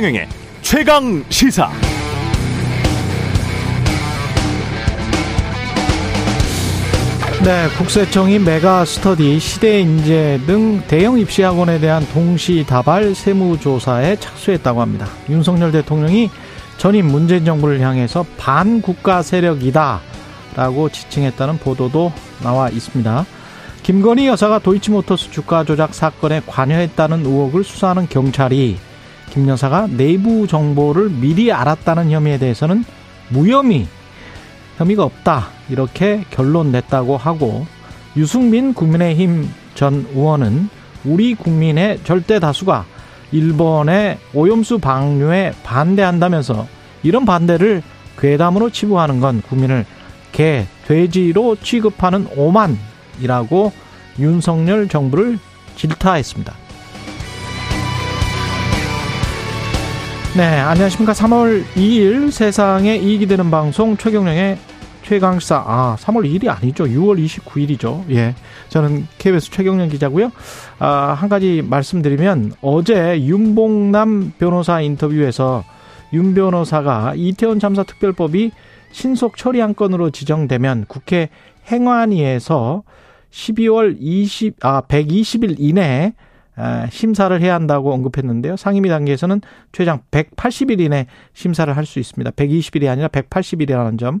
최경영의 최강 시사. 네, 국세청이 메가 스터디, 시대 인재 등 대형 입시 학원에 대한 동시 다발 세무조사에 착수했다고 합니다. 윤석열 대통령이 전임 문재인 정부를 향해서 반국가 세력이다 라고 지칭했다는 보도도 나와 있습니다. 김건희 여사가 도이치모터스 주가 조작 사건에 관여했다는 의혹을 수사하는 경찰이 김 여사가 내부 정보를 미리 알았다는 혐의에 대해서는 무혐의 혐의가 없다 이렇게 결론 냈다고 하고 유승민 국민의힘 전 의원은 우리 국민의 절대 다수가 일본의 오염수 방류에 반대한다면서 이런 반대를 괴담으로 치부하는 건 국민을 개, 돼지로 취급하는 오만이라고 윤석열 정부를 질타했습니다. 네, 안녕하십니까. 3월 2일 세상에 이익이 되는 방송 최경령의 최강시사. 아, 3월 2일이 아니죠. 6월 29일이죠. 예. 저는 KBS 최경령 기자고요. 아, 한 가지 말씀드리면 어제 윤봉남 변호사 인터뷰에서 윤 변호사가 이태원 참사 특별법이 신속 처리 한 건으로 지정되면 국회 행안위에서 12월 20, 아, 120일 이내에 심사를 해야 한다고 언급했는데요. 상임위 단계에서는 최장 180일 이내 심사를 할 수 있습니다. 120일이 아니라 180일이라는 점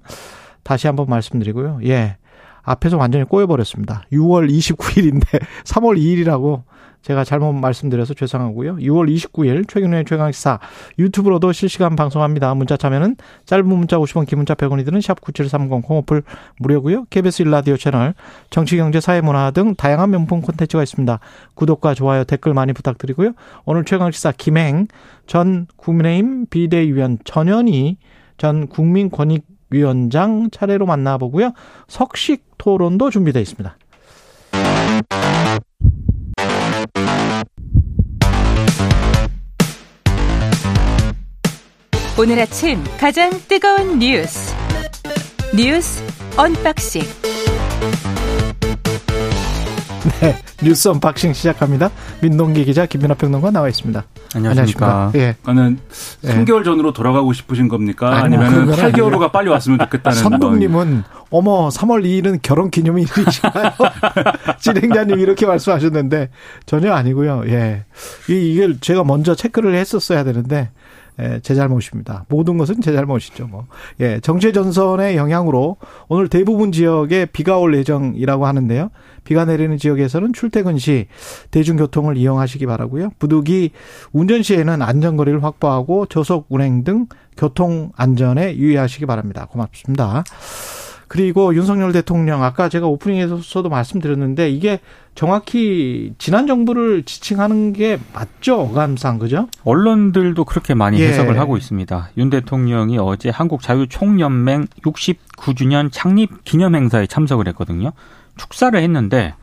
다시 한번 말씀드리고요. 예. 앞에서 완전히 꼬여버렸습니다. 6월 29일인데 3월 2일이라고 제가 잘못 말씀드려서 죄송하고요. 6월 29일 최경련의 최강시사 유튜브로도 실시간 방송합니다. 문자 참여는 짧은 문자 50원, 긴 문자 100원이 드는 샵 9730 콩오플 무료고요. KBS 일라디오 채널 정치, 경제, 사회 문화 등 다양한 명품 콘텐츠가 있습니다. 구독과 좋아요, 댓글 많이 부탁드리고요. 오늘 최강시사 김행 전 국민의힘 비대위원 전현희 전 국민권익위원장 차례로 만나보고요. 석식 토론도 준비되어 있습니다. 오늘 아침 가장 뜨거운 뉴스 뉴스 unboxing 네, 뉴스 unboxing 시작합니다. 민동기 기자 김민하 평론가 나와 있습니다. 안녕하십니까. 안녕하십니까. 예. 그러니까 3개월 전으로 돌아가고 싶으신 겁니까? 아니면 8개월 후가 빨리 왔으면 좋겠다는 선동님은 어머 3월 2일은 결혼 기념일이시나요? 진행자님 이렇게 말씀하셨는데 전혀 아니고요. 예, 이게 제가 먼저 체크를 했었어야 되는데 예, 제 잘못입니다. 모든 것은 제 잘못이죠. 뭐. 예, 정체 전선의 영향으로 오늘 대부분 지역에 비가 올 예정이라고 하는데요. 비가 내리는 지역에서는 출퇴근 시 대중교통을 이용하시기 바라고요. 부득이 운전 시에는 안전거리를 확보하고 저속 운행 등 교통 안전에 유의하시기 바랍니다. 고맙습니다. 그리고 윤석열 대통령 아까 제가 오프닝에서도 말씀드렸는데 이게 정확히 지난 정부를 지칭하는 게 맞죠 어감상 그죠? 언론들도 그렇게 많이 예. 해석을 하고 있습니다. 윤 대통령이 어제 한국 자유총연맹 69주년 창립 기념 행사에 참석을 했거든요. 축사를 했는데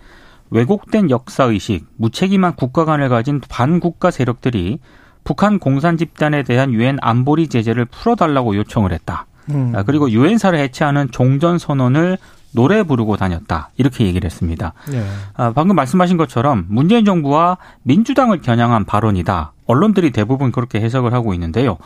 왜곡된 역사의식, 무책임한 국가관을 가진 반국가 세력들이 북한 공산 집단에 대한 유엔 안보리 제재를 풀어달라고 요청을 했다. 음. 아, 그리고 유엔사를 해체하는 종전 선언을 노래 부르고 다녔다 이렇게 얘기를 했습니다. 네. 아, 방금 말씀하신 것처럼 문재인 정부와 민주당을 겨냥한 발언이다. 언론들이 대부분 그렇게 해석을 하고 있는데요.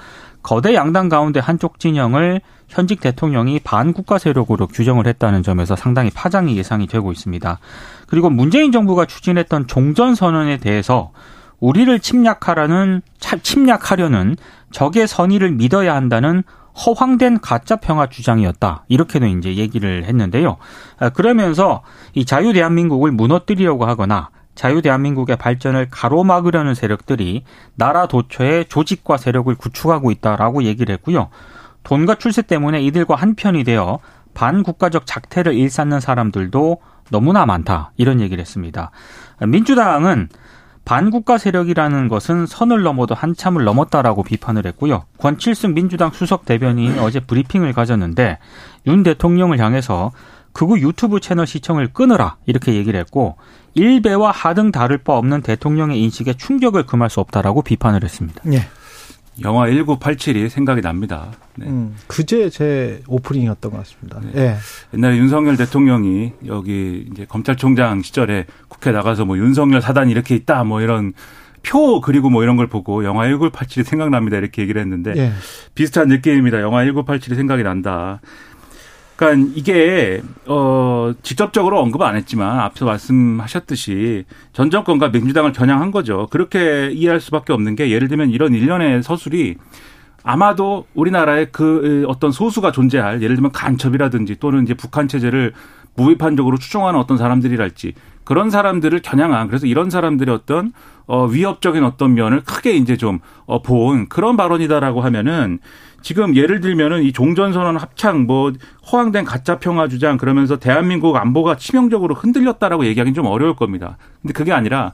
거대 양당 가운데 한쪽 진영을 현직 대통령이 반국가 세력으로 규정을 했다는 점에서 상당히 파장이 예상이 되고 있습니다. 그리고 문재인 정부가 추진했던 종전 선언에 대해서 우리를 침략하라는 침략하려는 적의 선의를 믿어야 한다는 허황된 가짜 평화 주장이었다. 이렇게도 이제 얘기를 했는데요. 아, 그러면서 이 자유 대한민국을 무너뜨리려고 하거나 자유 대한민국의 발전을 가로막으려는 세력들이 나라 도처에 조직과 세력을 구축하고 있다라고 얘기를 했고요. 돈과 출세 때문에 이들과 한편이 되어 반국가적 작태를 일삼는 사람들도 너무나 많다. 이런 얘기를 했습니다. 민주당은 반국가 세력이라는 것은 선을 넘어도 한참을 넘었다라고 비판을 했고요. 권칠승 민주당 수석 대변인이 어제 브리핑을 가졌는데 윤 대통령을 향해서 그우 유튜브 채널 시청을 끊으라 이렇게 얘기를 했고 일배와 하등 다를 바 없는 대통령의 인식에 충격을 금할 수 없다라고 비판을 했습니다. 네. 영화 1987이 생각이 납니다. 네. 음, 그제 제 오프닝이었던 것 같습니다. 네. 네. 옛날에 윤석열 대통령이 여기 이제 검찰총장 시절에 국회 나가서 뭐 윤석열 사단이 이렇게 있다 뭐 이런 표 그리고 뭐 이런 걸 보고 영화 1987이 생각납니다 이렇게 얘기를 했는데 예. 비슷한 느낌입니다. 영화 1987이 생각이 난다. 그러니까 이게 어 직접적으로 언급 안 했지만 앞서 말씀하셨듯이 전 정권과 민주당을 겨냥한 거죠. 그렇게 이해할 수밖에 없는 게 예를 들면 이런 일련의 서술이 아마도 우리나라에 그 어떤 소수가 존재할 예를 들면 간첩이라든지 또는 이제 북한 체제를 무비판적으로 추종하는 어떤 사람들이랄지 그런 사람들을 겨냥한 그래서 이런 사람들의 어떤 어 위협적인 어떤 면을 크게 이제 좀어본 그런 발언이다라고 하면은 지금 예를 들면은 이 종전선언 합창 뭐 허황된 가짜 평화 주장 그러면서 대한민국 안보가 치명적으로 흔들렸다라고 얘기하기는 좀 어려울 겁니다. 근데 그게 아니라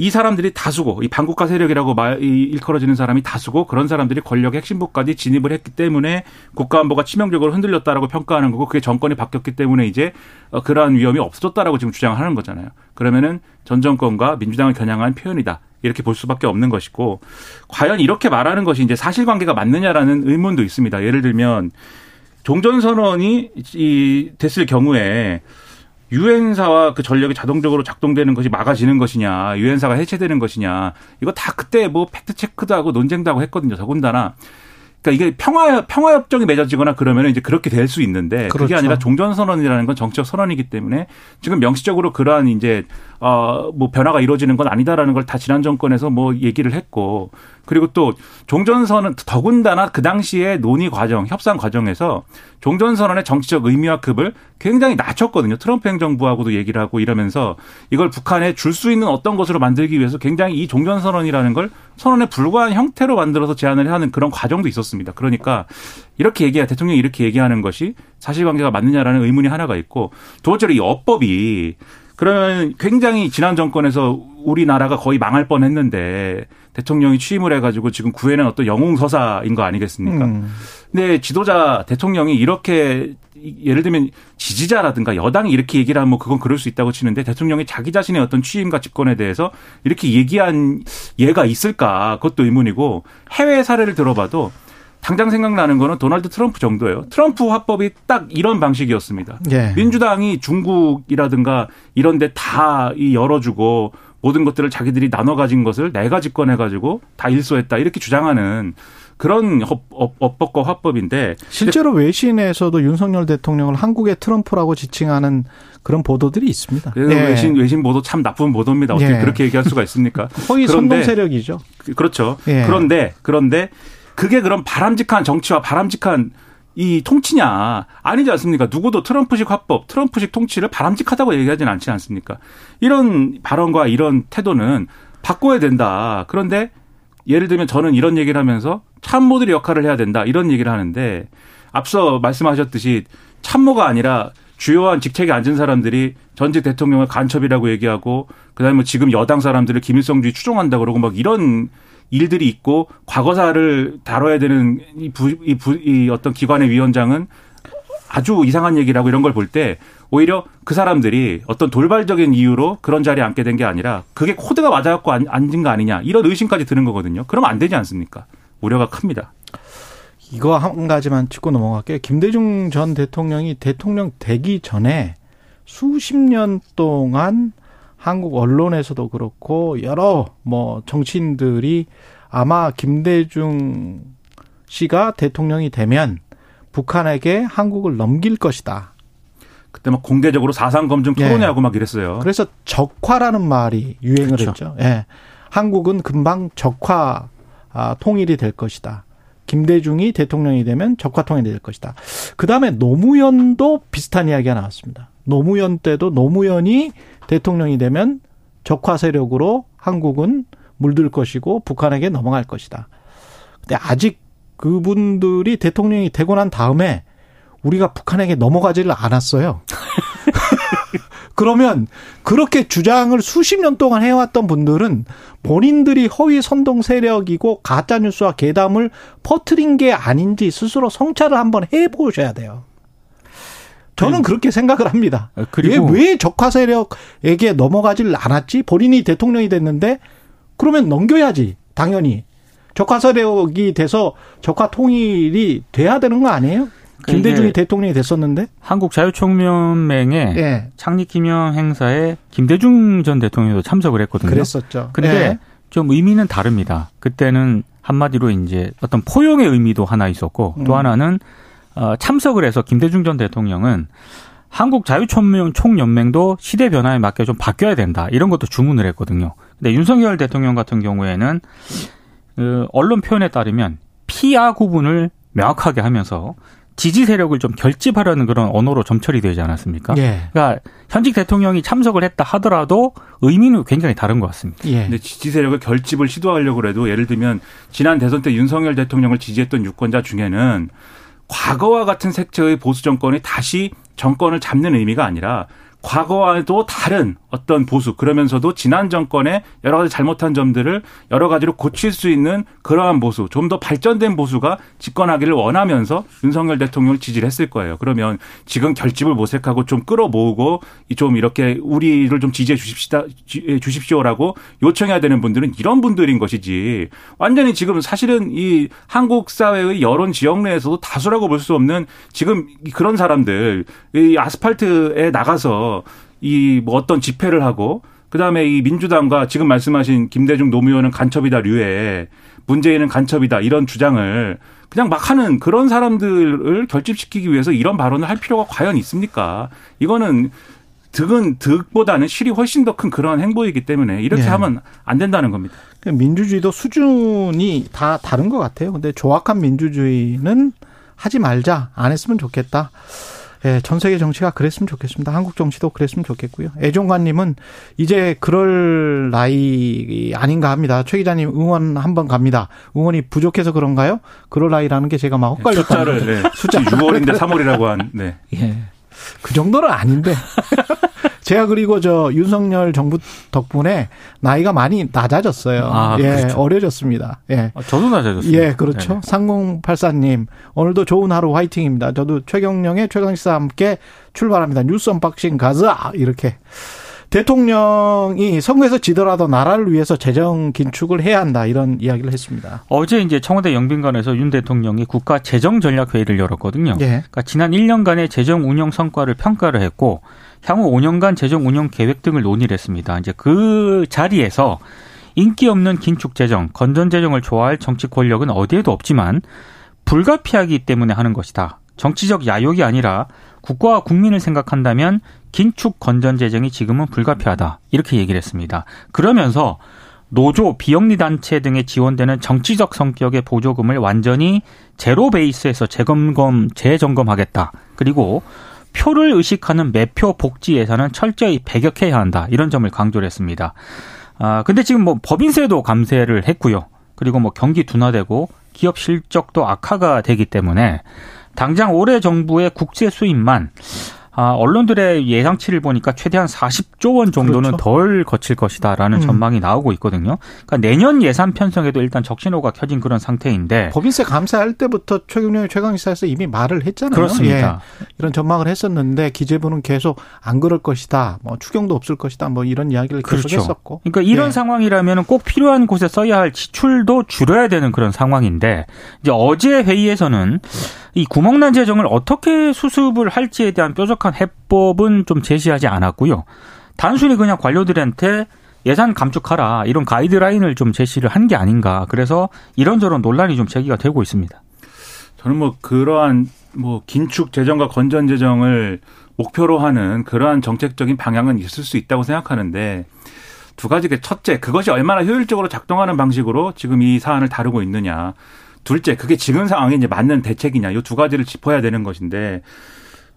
이 사람들이 다수고 이 반국가 세력이라고 말 일컬어지는 사람이 다수고 그런 사람들이 권력 핵심부까지 진입을 했기 때문에 국가 안보가 치명적으로 흔들렸다라고 평가하는 거고 그게 정권이 바뀌었기 때문에 이제 어, 그러한 위험이 없어졌다라고 지금 주장하는 거잖아요. 그러면은 전 정권과 민주당을 겨냥한 표현이다. 이렇게 볼 수밖에 없는 것이고 과연 이렇게 말하는 것이 이제 사실관계가 맞느냐라는 의문도 있습니다. 예를 들면 종전선언이 이 됐을 경우에 유엔사와 그 전력이 자동적으로 작동되는 것이 막아지는 것이냐, 유엔사가 해체되는 것이냐, 이거 다 그때 뭐 팩트 체크도 하고 논쟁도 하고 했거든요. 더군다나. 그러니까 이게 평화 평화 협정이 맺어지거나 그러면 이제 그렇게 될 수 있는데 그렇죠. 그게 아니라 종전 선언이라는 건 정치적 선언이기 때문에 지금 명시적으로 그러한 이제 어뭐 변화가 이루어지는 건 아니다라는 걸 다 지난 정권에서 뭐 얘기를 했고 그리고 또 종전선언 더군다나 그 당시에 논의 과정, 협상 과정에서 종전선언의 정치적 의미와 급을 굉장히 낮췄거든요. 트럼프 행정부하고도 얘기를 하고 이러면서 이걸 북한에 줄 수 있는 어떤 것으로 만들기 위해서 굉장히 이 종전선언이라는 걸 선언에 불과한 형태로 만들어서 제안을 하는 그런 과정도 있었습니다. 그러니까 이렇게 얘기해 대통령이 이렇게 얘기하는 것이 사실관계가 맞느냐라는 의문이 하나가 있고 두 번째로 이 어법이 그러면 굉장히 지난 정권에서 우리나라가 거의 망할 뻔 했는데 대통령이 취임을 해가지고 지금 구해낸 어떤 영웅서사인 거 아니겠습니까? 음. 근데 지도자 대통령이 이렇게 예를 들면 지지자라든가 여당이 이렇게 얘기를 하면 뭐 그건 그럴 수 있다고 치는데 대통령이 자기 자신의 어떤 취임과 집권에 대해서 이렇게 얘기한 예가 있을까 그것도 의문이고 해외 사례를 들어봐도 당장 생각나는 거는 도널드 트럼프 정도예요. 트럼프 화법이 딱 이런 방식이었습니다. 예. 민주당이 중국이라든가 이런 데다 열어주고 모든 것들을 자기들이 나눠 가진 것을 내가 집권해 가지고 다 일소했다 이렇게 주장하는 그런 업법과 화법인데 실제로 외신에서도 윤석열 대통령을 한국의 트럼프라고 지칭하는 그런 보도들이 있습니다. 예. 외신 외신 보도 참 나쁜 보도입니다. 어떻게 예. 그렇게 얘기할 수가 있습니까? 허위 선동 세력이죠. 그렇죠. 예. 그런데 그런데 그게 그런 바람직한 정치와 바람직한 이 통치냐 아니지 않습니까? 누구도 트럼프식 화법, 트럼프식 통치를 바람직하다고 얘기하지는 않지 않습니까? 이런 발언과 이런 태도는 바꿔야 된다. 그런데 예를 들면 저는 이런 얘기를 하면서 참모들의 역할을 해야 된다. 이런 얘기를 하는데 앞서 말씀하셨듯이 참모가 아니라 주요한 직책에 앉은 사람들이 전직 대통령을 간첩이라고 얘기하고 그다음에 뭐 지금 여당 사람들을 김일성주의 추종한다 그러고 막 이런 일들이 있고 과거사를 다뤄야 되는 이, 부, 이, 부, 이 어떤 기관의 위원장은 아주 이상한 얘기라고 이런 걸 볼 때 오히려 그 사람들이 어떤 돌발적인 이유로 그런 자리에 앉게 된 게 아니라 그게 코드가 맞아갖고 앉은 거 아니냐 이런 의심까지 드는 거거든요. 그러면 안 되지 않습니까? 우려가 큽니다. 이거 한 가지만 짚고 넘어갈게요. 김대중 전 대통령이 대통령 되기 전에 수십 년 동안 한국 언론에서도 그렇고 여러 뭐 정치인들이 아마 김대중 씨가 대통령이 되면 북한에게 한국을 넘길 것이다. 그때 막 공개적으로 사상 검증 토론회하고 예. 막 이랬어요. 그래서 적화라는 말이 유행을 그렇죠. 했죠. 예. 한국은 금방 적화 아, 통일이 될 것이다. 김대중이 대통령이 되면 적화 통일이 될 것이다. 그 다음에 노무현도 비슷한 이야기가 나왔습니다. 노무현 때도 노무현이 대통령이 되면 적화 세력으로 한국은 물들 것이고 북한에게 넘어갈 것이다. 근데 아직 그분들이 대통령이 되고 난 다음에 우리가 북한에게 넘어가지를 않았어요. 그러면 그렇게 주장을 수십 년 동안 해왔던 분들은 본인들이 허위 선동 세력이고 가짜 뉴스와 괴담을 퍼트린 게 아닌지 스스로 성찰을 한번 해보셔야 돼요. 저는 그렇게 생각을 합니다. 아, 그리고 왜 적화 세력에게 넘어가질 않았지? 본인이 대통령이 됐는데 그러면 넘겨야지. 당연히. 적화 세력이 돼서 적화 통일이 돼야 되는 거 아니에요? 김대중이 대통령이 됐었는데 한국 자유총연맹의 예. 창립 기념 행사에 김대중 전 대통령도 참석을 했거든요. 그랬었죠. 근데 예. 좀 의미는 다릅니다. 그때는 한마디로 이제 어떤 포용의 의미도 하나 있었고 또 음. 하나는 어, 참석을 해서 김대중 전 대통령은 한국 자유총연맹도 시대 변화에 맞게 좀 바뀌어야 된다 이런 것도 주문을 했거든요. 근데 윤석열 대통령 같은 경우에는 그 언론 표현에 따르면 피아 구분을 명확하게 하면서 지지 세력을 좀 결집하려는 그런 언어로 점철이 되지 않았습니까? 예. 그러니까 현직 대통령이 참석을 했다 하더라도 의미는 굉장히 다른 것 같습니다. 예. 근데 지지 세력을 결집을 시도하려고 해도 예를 들면 지난 대선 때 윤석열 대통령을 지지했던 유권자 중에는 과거와 같은 색채의 보수 정권이 다시 정권을 잡는 의미가 아니라 과거와도 다른 어떤 보수 그러면서도 지난 정권의 여러 가지 잘못한 점들을 여러 가지로 고칠 수 있는 그러한 보수 좀 더 발전된 보수가 집권하기를 원하면서 윤석열 대통령을 지지를 했을 거예요. 그러면 지금 결집을 모색하고 좀 끌어모으고 좀 이렇게 우리를 좀 지지해 주십시다 주십시오라고 요청해야 되는 분들은 이런 분들인 것이지 완전히 지금 사실은 이 한국 사회의 여론 지역 내에서도 다수라고 볼 수 없는 지금 그런 사람들 이 아스팔트에 나가서 이 뭐 어떤 집회를 하고 그다음에 이 민주당과 지금 말씀하신 김대중 노무현은 간첩이다 류에 문재인은 간첩이다 이런 주장을 그냥 막 하는 그런 사람들을 결집시키기 위해서 이런 발언을 할 필요가 과연 있습니까? 이거는 득은 득보다는 실이 훨씬 더 큰 그런 행보이기 때문에 이렇게 네. 하면 안 된다는 겁니다. 그러니까 민주주의도 수준이 다 다른 것 같아요. 근데 조악한 민주주의는 하지 말자, 안 했으면 좋겠다. 예, 전 세계 정치가 그랬으면 좋겠습니다. 한국 정치도 그랬으면 좋겠고요. 애종관님은 이제 그럴 나이 아닌가 합니다. 최 기자님 응원 한번 갑니다. 응원이 부족해서 그런가요? 그럴 나이라는 게 제가 막 헛갈렸다. 숫자를 네. 숫자 6월인데 3월이라고 한. 네. 예. 그 정도는 아닌데. 제가 그리고 저 윤석열 정부 덕분에 나이가 많이 낮아졌어요. 아, 예, 그렇죠. 어려졌습니다. 예. 아, 저도 낮아졌습니다. 예, 그렇죠. 네. 삼공팔사님 오늘도 좋은 하루 화이팅입니다. 저도 최경영의 최강시사 함께 출발합니다. 뉴스 unboxing 가자 이렇게. 대통령이 선거에서 지더라도 나라를 위해서 재정 긴축을 해야 한다 이런 이야기를 했습니다. 어제 이제 청와대 영빈관에서 윤 대통령이 국가 재정 전략 회의를 열었거든요. 예. 그러니까 지난 1년간의 재정 운영 성과를 평가를 했고 향후 5년간 재정 운영 계획 등을 논의를 했습니다. 이제 그 자리에서 인기 없는 긴축 재정, 건전 재정을 좋아할 정치 권력은 어디에도 없지만 불가피하기 때문에 하는 것이다. 정치적 야욕이 아니라 국가와 국민을 생각한다면 긴축 건전 재정이 지금은 불가피하다. 이렇게 얘기를 했습니다. 그러면서 노조, 비영리 단체 등에 지원되는 정치적 성격의 보조금을 완전히 제로 베이스에서 재검검, 재점검하겠다. 그리고 표를 의식하는 매표 복지 예산은 철저히 배격해야 한다. 이런 점을 강조를 했습니다. 아, 근데 지금 뭐 법인세도 감세를 했고요. 그리고 뭐 경기 둔화되고 기업 실적도 악화가 되기 때문에 당장 올해 정부의 국세 수입만 아, 언론들의 예상치를 보니까 최대한 40조 원 정도는 그렇죠. 덜 거칠 것이다라는 음. 전망이 나오고 있거든요. 그러니까 내년 예산 편성에도 일단 적신호가 켜진 그런 상태인데 법인세 감사할 때부터 최경련의 최강시사에서 이미 말을 했잖아요. 그렇습니다. 예. 이런 전망을 했었는데 기재부는 계속 안 그럴 것이다. 뭐 추경도 없을 것이다. 뭐 이런 이야기를 계속 그렇죠. 했었고. 그러니까 이런 예. 상황이라면 꼭 필요한 곳에 써야 할 지출도 줄여야 되는 그런 상황인데 이제 어제 회의에서는 이 구멍난 재정을 어떻게 수습을 할지에 대한 뾰족한 해법은 좀 제시하지 않았고요. 단순히 그냥 관료들한테 예산 감축하라 이런 가이드라인을 좀 제시를 한 게 아닌가. 그래서 이런저런 논란이 좀 제기가 되고 있습니다. 저는 뭐 그러한 뭐 긴축 재정과 건전 재정을 목표로 하는 그러한 정책적인 방향은 있을 수 있다고 생각하는데 두 가지 첫째 그것이 얼마나 효율적으로 작동하는 방식으로 지금 이 사안을 다루고 있느냐. 둘째, 그게 지금 상황에 이제 맞는 대책이냐, 이 두 가지를 짚어야 되는 것인데,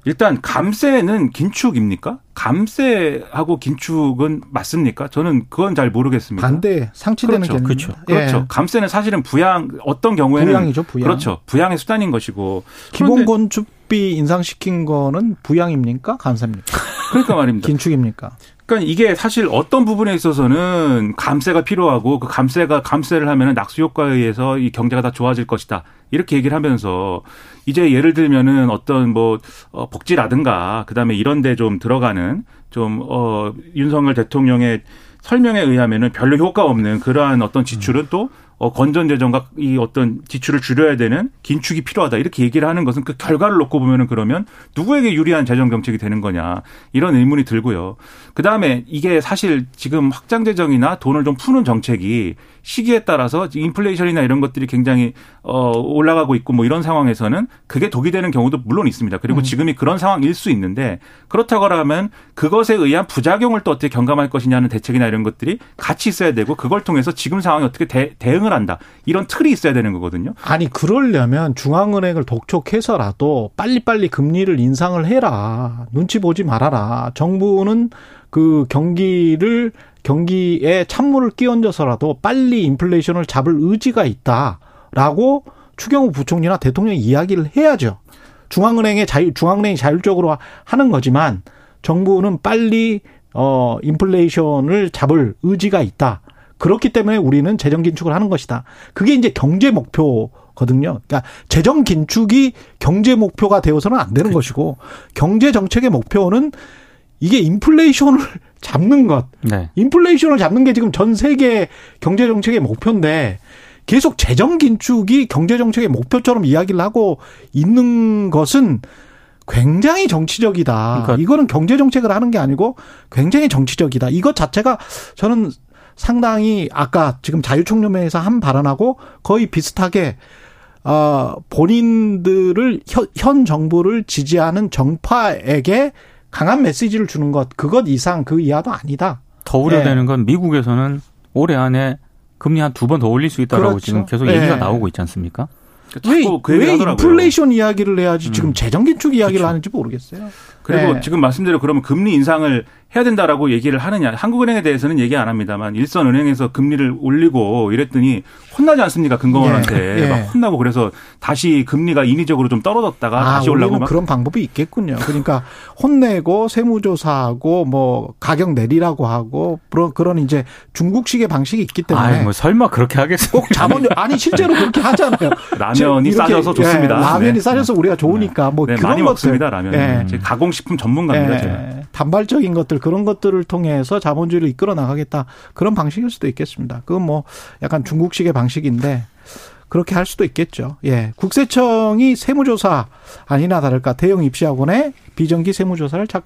일단 감세는 긴축입니까? 감세하고 긴축은 맞습니까? 저는 그건 잘 모르겠습니다. 반대 상치되는 그렇죠. 그렇죠. 그렇죠. 예. 감세는 사실은 부양 어떤 경우에는 부양이죠, 부양. 그렇죠. 부양의 수단인 것이고 기본 건축비 인상시킨 거는 부양입니까? 감세입니까? 그러니까 말입니다. 긴축입니까? 그러니까 이게 사실 어떤 부분에 있어서는 감세가 필요하고 그 감세가 감세를 하면은 낙수 효과에 의해서 이 경제가 다 좋아질 것이다. 이렇게 얘기를 하면서 이제 예를 들면은 어떤 뭐 어, 복지라든가 그다음에 이런 데 좀 들어가는 좀어 윤석열 대통령의 설명에 의하면은 별로 효과 없는 그러한 어떤 지출은 또 어, 건전 재정과 이 어떤 지출을 줄여야 되는 긴축이 필요하다 이렇게 얘기를 하는 것은 그 결과를 놓고 보면은 그러면 누구에게 유리한 재정 정책이 되는 거냐 이런 의문이 들고요. 그 다음에 이게 사실 지금 확장 재정이나 돈을 좀 푸는 정책이 시기에 따라서 인플레이션이나 이런 것들이 굉장히 어 올라가고 있고 뭐 이런 상황에서는 그게 독이 되는 경우도 물론 있습니다. 그리고 음. 지금이 그런 상황일 수 있는데 그렇다고 하면 그것에 의한 부작용을 또 어떻게 경감할 것이냐는 대책이나 이런 것들이 같이 있어야 되고 그걸 통해서 지금 상황에 어떻게 대, 대응을 한다 이런 틀이 있어야 되는 거거든요. 아니 그러려면 중앙은행을 독촉해서라도 빨리빨리 금리를 인상을 해라 눈치 보지 말아라 정부는 그 경기를 경기에 찬물을 끼얹어서라도 빨리 인플레이션을 잡을 의지가 있다라고 추경호 부총리나 대통령이 이야기를 해야죠. 중앙은행의 자유, 중앙은행이 자율적으로 하는 거지만 정부는 빨리 어 인플레이션을 잡을 의지가 있다. 그렇기 때문에 우리는 재정 긴축을 하는 것이다. 그게 이제 경제 목표거든요. 그러니까 재정 긴축이 경제 목표가 되어서는 안 되는 그렇죠. 것이고 경제 정책의 목표는 이게 인플레이션을 잡는 것. 네. 인플레이션을 잡는 게 지금 전 세계 경제 정책의 목표인데 계속 재정 긴축이 경제 정책의 목표처럼 이야기를 하고 있는 것은 굉장히 정치적이다. 그러니까 이거는 경제 정책을 하는 게 아니고 굉장히 정치적이다. 이것 자체가 저는 상당히 아까 지금 자유총연맹에서 한 발언하고 거의 비슷하게 어 본인들을 현, 현 정부를 지지하는 정파에게 강한 메시지를 주는 것 그것 이상 그 이하도 아니다. 더 우려되는 네. 건 미국에서는 올해 안에 금리 한 두 번 더 올릴 수 있다라고 그렇죠. 지금 계속 얘기가 네. 나오고 있지 않습니까? 왜, 왜 인플레이션 이야기를 해야지 음. 지금 재정 긴축 이야기를 그렇죠. 하는지 모르겠어요. 그리고 네. 지금 말씀대로 그러면 금리 인상을 해야 된다라고 얘기를 하느냐. 한국은행에 대해서는 얘기 안 합니다만 일선은행에서 금리를 올리고 이랬더니 혼나지 않습니까? 금감원한테 예. 예. 막 혼나고 그래서 다시 금리가 인위적으로 좀 떨어졌다가 아, 다시 올라고 막 그런 방법이 있겠군요. 그러니까 혼내고 세무조사하고 뭐 가격 내리라고 하고 그런 그런 이제 중국식의 방식이 있기 때문에 아이, 뭐 설마 그렇게 하겠어요? 꼭 자본 아니 실제로 그렇게 하잖아요. 라면이 싸져서 좋습니다. 예, 라면이 네. 싸져서 우리가 좋으니까 네. 뭐 네, 그런 많이 것들. 먹습니다. 라면. 예. 가공 식품 전문가입니다. 제가. 단발적인 것들 그런 것들을 통해서 자본주의를 이끌어 나가겠다 그런 방식일 수도 있겠습니다. 그건 뭐 약간 중국식의 방식인데 그렇게 할 수도 있겠죠. 예. 국세청이 세무조사 아니나 다를까 대형 입시학원에 비정기 세무조사를 착,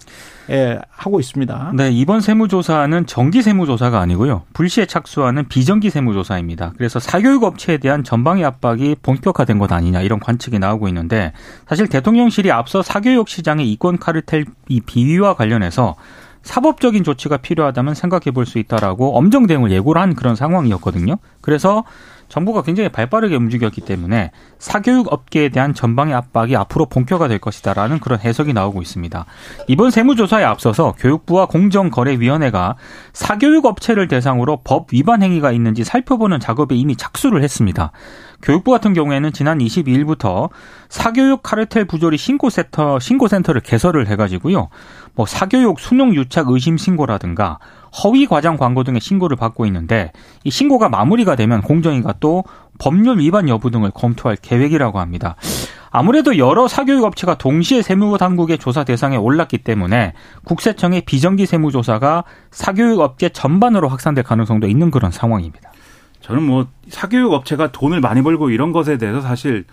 예, 하고 있습니다. 네, 이번 세무조사는 정기 세무조사가 아니고요. 불시에 착수하는 비정기 세무조사입니다. 그래서 사교육 업체에 대한 전방위 압박이 본격화된 것 아니냐 이런 관측이 나오고 있는데 사실 대통령실이 앞서 사교육 시장의 이권 카르텔 이 비위와 관련해서 사법적인 조치가 필요하다면 생각해 볼 수 있다라고 엄정 대응을 예고를 한 그런 상황이었거든요. 그래서 정부가 굉장히 발빠르게 움직였기 때문에 사교육 업계에 대한 전방의 압박이 앞으로 본격화될 것이다라는 그런 해석이 나오고 있습니다. 이번 세무조사에 앞서서 교육부와 공정거래위원회가 사교육 업체를 대상으로 법 위반 행위가 있는지 살펴보는 작업에 이미 착수를 했습니다. 교육부 같은 경우에는 지난 22일부터 사교육 카르텔 부조리 신고센터 신고센터를 개설을 해가지고요. 뭐 사교육 수능 유착 의심 신고라든가 허위 과장 광고 등의 신고를 받고 있는데 이 신고가 마무리가 되면 공정위가 또 법률 위반 여부 등을 검토할 계획이라고 합니다. 아무래도 여러 사교육 업체가 동시에 세무 당국의 조사 대상에 올랐기 때문에 국세청의 비정기 세무 조사가 사교육 업계 전반으로 확산될 가능성도 있는 그런 상황입니다. 저는 뭐 사교육 업체가 돈을 많이 벌고 이런 것에 대해서 사실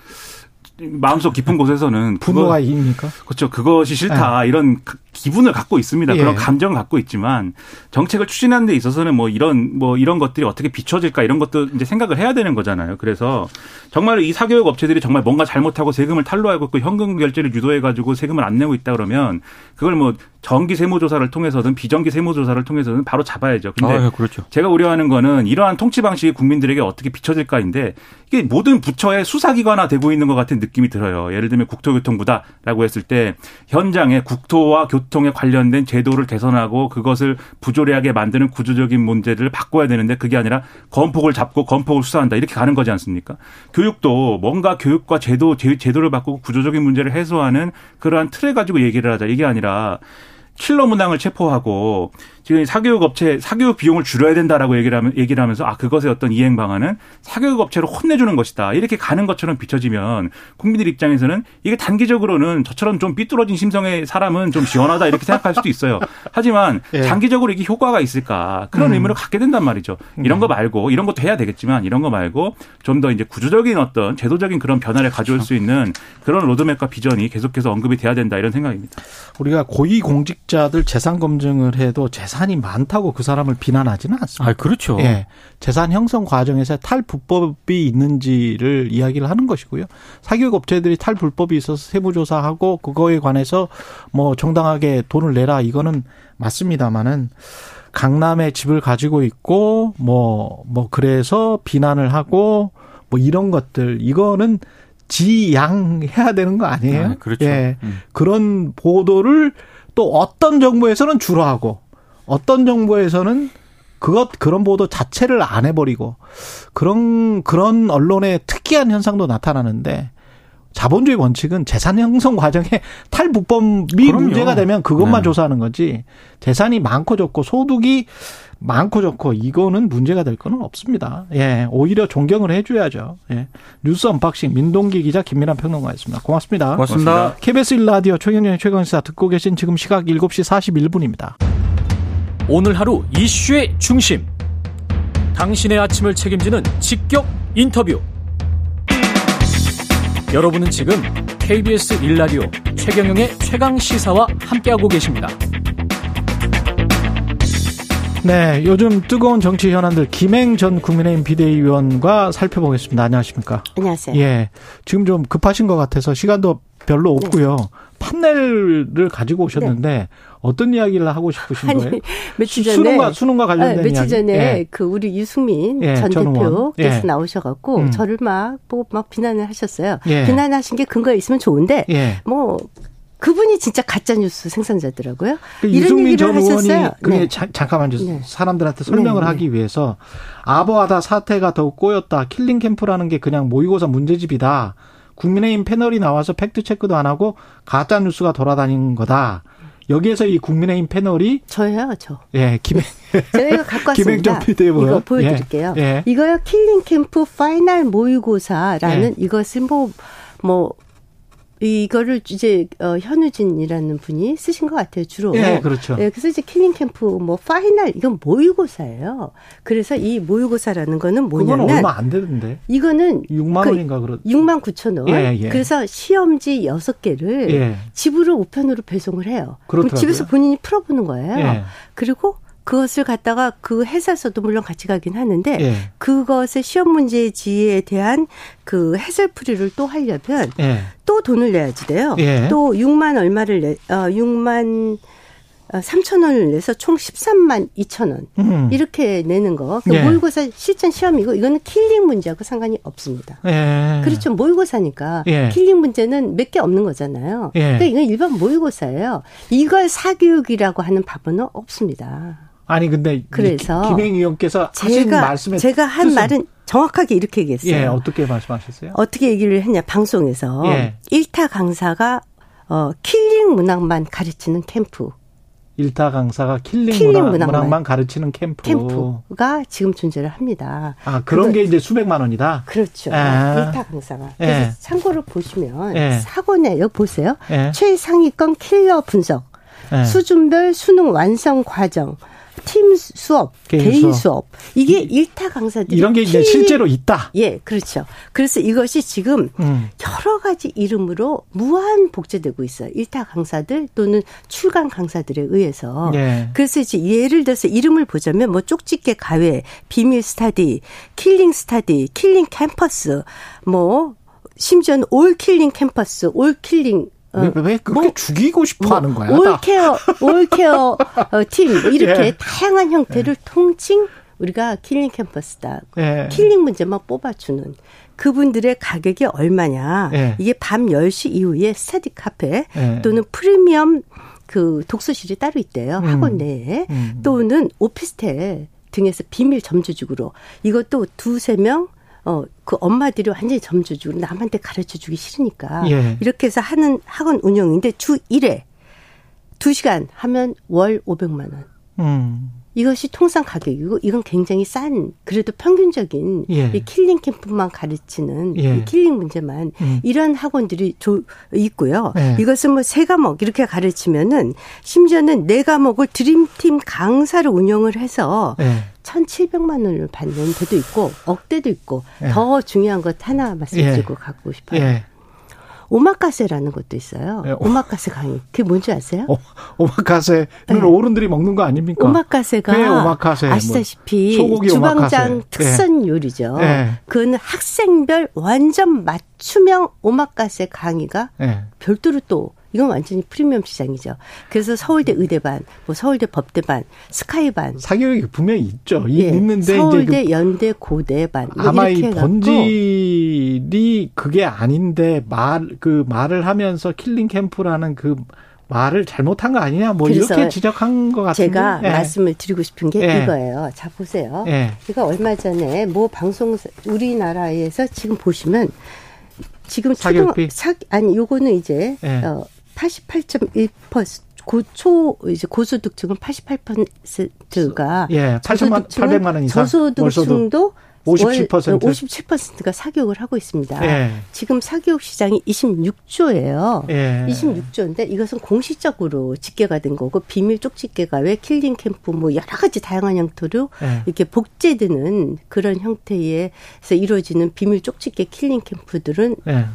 마음속 깊은 곳에서는 분노가 이깁니까? 그렇죠. 그것이 싫다 네. 이런 기분을 갖고 있습니다. 예. 그런 감정을 갖고 있지만 정책을 추진하는 데 있어서는 뭐 이런 뭐 이런 것들이 어떻게 비춰질까 이런 것도 이제 생각을 해야 되는 거잖아요. 그래서 정말 이 사교육 업체들이 정말 뭔가 잘못하고 세금을 탈루하고 그 현금 결제를 유도해 가지고 세금을 안 내고 있다 그러면 그걸 뭐 정기 세무조사를 통해서든 비정기 세무조사를 통해서든 바로 잡아야죠. 근데 아, 예, 그렇죠. 제가 우려하는 거는 이러한 통치 방식이 국민들에게 어떻게 비춰질까인데 이게 모든 부처의 수사기관화 되고 있는 것 같은 느낌이 들어요. 예를 들면 국토교통부다라고 했을 때 현장에 국토와 교통 에 관련된 제도를 개선하고 그것을 부조리하게 만드는 구조적인 문제를 바꿔야 되는데 그게 아니라 건폭을 잡고 건폭을 수사한다 이렇게 가는 거지 않습니까? 교육도 뭔가 교육과 제도 제도를 바꾸고 구조적인 문제를 해소하는 그러한 틀을 가지고 얘기를 하자 이게 아니라 킬러 문항을 체포하고 지금 사교육 업체 사교육 비용을 줄여야 된다라고 얘기를 하면 얘기를 하면서 아 그것의 어떤 이행 방안은 사교육 업체를 혼내주는 것이다 이렇게 가는 것처럼 비춰지면 국민들 입장에서는 이게 단기적으로는 저처럼 좀 삐뚤어진 심성의 사람은 좀 시원하다 이렇게 생각할 수도 있어요. 하지만 예. 장기적으로 이게 효과가 있을까 그런 음. 의문을 갖게 된단 말이죠. 이런 거 음. 말고 이런 것도 해야 되겠지만 이런 거 말고 좀 더 이제 구조적인 어떤 제도적인 그런 변화를 가져올 수 있는 그런 로드맵과 비전이 계속해서 언급이 돼야 된다 이런 생각입니다. 우리가 고위 공직자들 재산 검증을 해도 재산 이 많다고 그 사람을 비난하지는 않습니다. 아, 그렇죠. 예. 재산 형성 과정에서 탈불법이 있는지를 이야기를 하는 것이고요. 사교육 업체들이 탈불법이 있어서 세무조사하고 그거에 관해서 뭐 정당하게 돈을 내라 이거는 맞습니다만은 강남에 집을 가지고 있고 뭐뭐 뭐 그래서 비난을 하고 뭐 이런 것들 이거는 지양해야 되는 거 아니에요? 아, 그렇죠. 예. 음. 그런 보도를 또 어떤 정부에서는 주로 하고 어떤 정부에서는 그것 그런 보도 자체를 안 해버리고 그런 그런 언론의 특이한 현상도 나타나는데 자본주의 원칙은 재산 형성 과정에 탈불법이 그럼요. 문제가 되면 그것만 네. 조사하는 거지 재산이 많고 적고 소득이 많고 적고 이거는 문제가 될 거는 없습니다. 예, 오히려 존경을 해줘야죠. 예, 뉴스 unboxing 민동기 기자 김민하 평론가였습니다. 고맙습니다. 고맙습니다. KBS 1라디오 최경영의 최강시사 듣고 계신 지금 시각 7시 41분입니다. 오늘 하루 이슈의 중심. 당신의 아침을 책임지는 직격 인터뷰. 여러분은 지금 KBS 1라디오 최경영의 최강 시사와 함께하고 계십니다. 네, 요즘 뜨거운 정치 현안들 김행 전 국민의힘 비대위원과 살펴보겠습니다. 안녕하십니까? 안녕하세요. 예, 지금 좀 급하신 것 같아서 시간도 별로 없고요. 네. 판넬을 가지고 오셨는데 네. 어떤 이야기를 하고 싶으신 아니, 거예요? 며칠 전에 수능과 수능과 관련된 아, 며칠. 전에 예. 그 우리 유승민 예, 전 대표께서 예. 나오셔갖고 음. 저를 막 보고 막 비난을 하셨어요. 예. 비난하신 게 근거가 있으면 좋은데 예. 뭐 그분이 진짜 가짜 뉴스 생산자더라고요. 그 이런 얘기를 하셨어요. 네. 잠깐만 좀 네. 사람들한테 설명을 네, 네. 하기 위해서 아보아다 사태가 더 꼬였다. killing 캠프라는 게 그냥 모의고사 문제집이다. 국민의힘 패널이 나와서 fact check도 안 하고 가짜 뉴스가 돌아다니는 거다. 여기에서 이 국민의힘 패널이 저요, 저. 예, 김행 저희가 갖고 왔습니다. 이거 보여드릴게요. 예, 예. 이거요, killing 캠프 final 모의고사라는 예. 이것은 뭐뭐 뭐 이거를 이제 어, 현우진이라는 분이 쓰신 것 같아요 주로. 예, 그렇죠. 예, 그래서 이제 killing 캠프 뭐 final 이건 모의고사예요. 그래서 이 모의고사라는 거는 뭐냐면 그거는 얼마 안 되는데. 이거는 6만 그 원인가 그렇. 6만 9천 원. 예, 예. 그래서 시험지 6개를 예. 집으로 우편으로 배송을 해요. 그럼 집에서 본인이 풀어보는 거예요. 예. 그리고 그것을 갖다가 그 회사에서도 물론 같이 가긴 하는데 예. 그것의 시험 문제지에 대한 그 해설풀이를 또 하려면 예. 또 돈을 내야지 돼요. 예. 또 6만 얼마를 내, 어, 6만 3천 어, 원을 내서 총 13만 2천 원 음. 이렇게 내는 거. 그 예. 모의고사 실전 시험이고 이거는 killing 문제하고 상관이 없습니다. 예. 그렇죠. 모의고사니까 예. killing 문제는 몇 개 없는 거잖아요. 예. 그러니까 이건 일반 모의고사예요. 이걸 사교육이라고 하는 바보는 없습니다. 아니 근데 그래서 김행 의원께서 하신 말씀에 제가 한 뜻은. 말은 정확하게 이렇게 얘기했어요. 예, 어떻게 말씀하셨어요? 어떻게 얘기를 했냐 방송에서 예. 1타 강사가 어 killing 문항만 가르치는 캠프. 1타 강사가 killing, killing 문항, 문항 만, 가르치는 캠프. 캠프가 지금 존재를 합니다. 아, 그런 그거, 게 이제 수백만 원이다? 그렇죠. 아. 1타 강사가. 예. 그래서 참고로 보시면 예. 사고내, 여 보세요. 예. 최상위권 킬러 분석. 예. 수준별 수능 완성 과정, 팀 수업, 개인, 개인 수업. 이게 일타 강사들이 이런 게 이제 실제로 있다. 예, 그렇죠. 그래서 이것이 지금 음. 여러 가지 이름으로 무한 복제되고 있어요. 일타 강사들 또는 출강 강사들에 의해서. 예. 그래서 이제 예를 들어서 이름을 보자면 뭐 쪽집게 가외, 비밀 study, killing study, killing 캠퍼스, 뭐 심지어는 all killing 캠퍼스, all killing 왜, 왜 그렇게 뭐, 죽이고 싶어 뭐, 하는 거야? all care, all care 어, 팀, 뭐 이렇게 예. 다양한 형태를 예. 통칭 우리가 killing 캠퍼스다. 예. killing 문제만 뽑아주는 그분들의 가격이 얼마냐. 예. 이게 밤 10시 이후에 스타디 카페 예. 또는 프리미엄 그 독서실이 따로 있대요. 음. 학원 내에. 음. 또는 오피스텔 등에서 비밀 점조직으로 이것도 두세 명 어, 그 엄마들이 완전히 점조직이고 남한테 가르쳐 주기 싫으니까. 예. 이렇게 해서 하는 학원 운영인데 주 1회 2시간 하면 월 500만 원. 음. 이것이 통상 가격이고 이건 굉장히 싼 그래도 평균적인 예. 이 killing 캠프만 가르치는 예. 이 killing 문제만 음. 이런 학원들이 조, 있고요. 예. 이것은 뭐 세 과목 이렇게 가르치면은 심지어는 네 과목을 드림팀 강사를 운영을 해서 예. 1,700만 원을 받는 데도 있고 억대도 있고 예. 더 중요한 것 하나 말씀드리고 예. 갖고 싶어요. 예. 오마카세라는 것도 있어요. 네, 오 마카세 강의. 그게 뭔지 아세요? 오, 오마카세는 네. 어른들이 먹는 거 아닙니까? 오마카세가 네, 오마카세. 뭐 아시다시피 뭐 주방장 오마카세. 특선 네. 요리죠. 네. 그거는 학생별 완전 맞춤형 오마카세 강의가 네. 별도로 또 이건 완전히 프리미엄 시장이죠. 그래서 서울대 의대반, 뭐 서울대 법대반, 스카이반. 사교육이 분명히 있죠. 예, 있는데 서울대, 그 연대, 고대반. 아마 이 본질이 그게 아닌데 말 그 말을 하면서 killing 캠프라는 그 말을 잘못한 거 아니냐 뭐 이렇게 지적한 것 같은데 제가 예. 말씀을 드리고 싶은 게 예. 이거예요. 자 보세요. 예. 제가 얼마 전에 뭐 방송 우리나라에서 지금 보시면 지금 초등 사 아니 요거는 이제 예. 어 88.1% 고초 이제 고소득층은 88%가 예, 8천만 800만 원 이상 저소득층도 57% 57%가 사교육을 하고 있습니다. 예. 지금 사교육 시장이 26조예요. 예. 26조인데 이것은 공식적으로 집계가 된 거고 비밀 쪽집게가 왜 killing 캠프 뭐 여러 가지 다양한 형태로 예. 이렇게 복제되는 그런 형태에서 이루어지는 비밀 쪽집게 killing 캠프들은 예.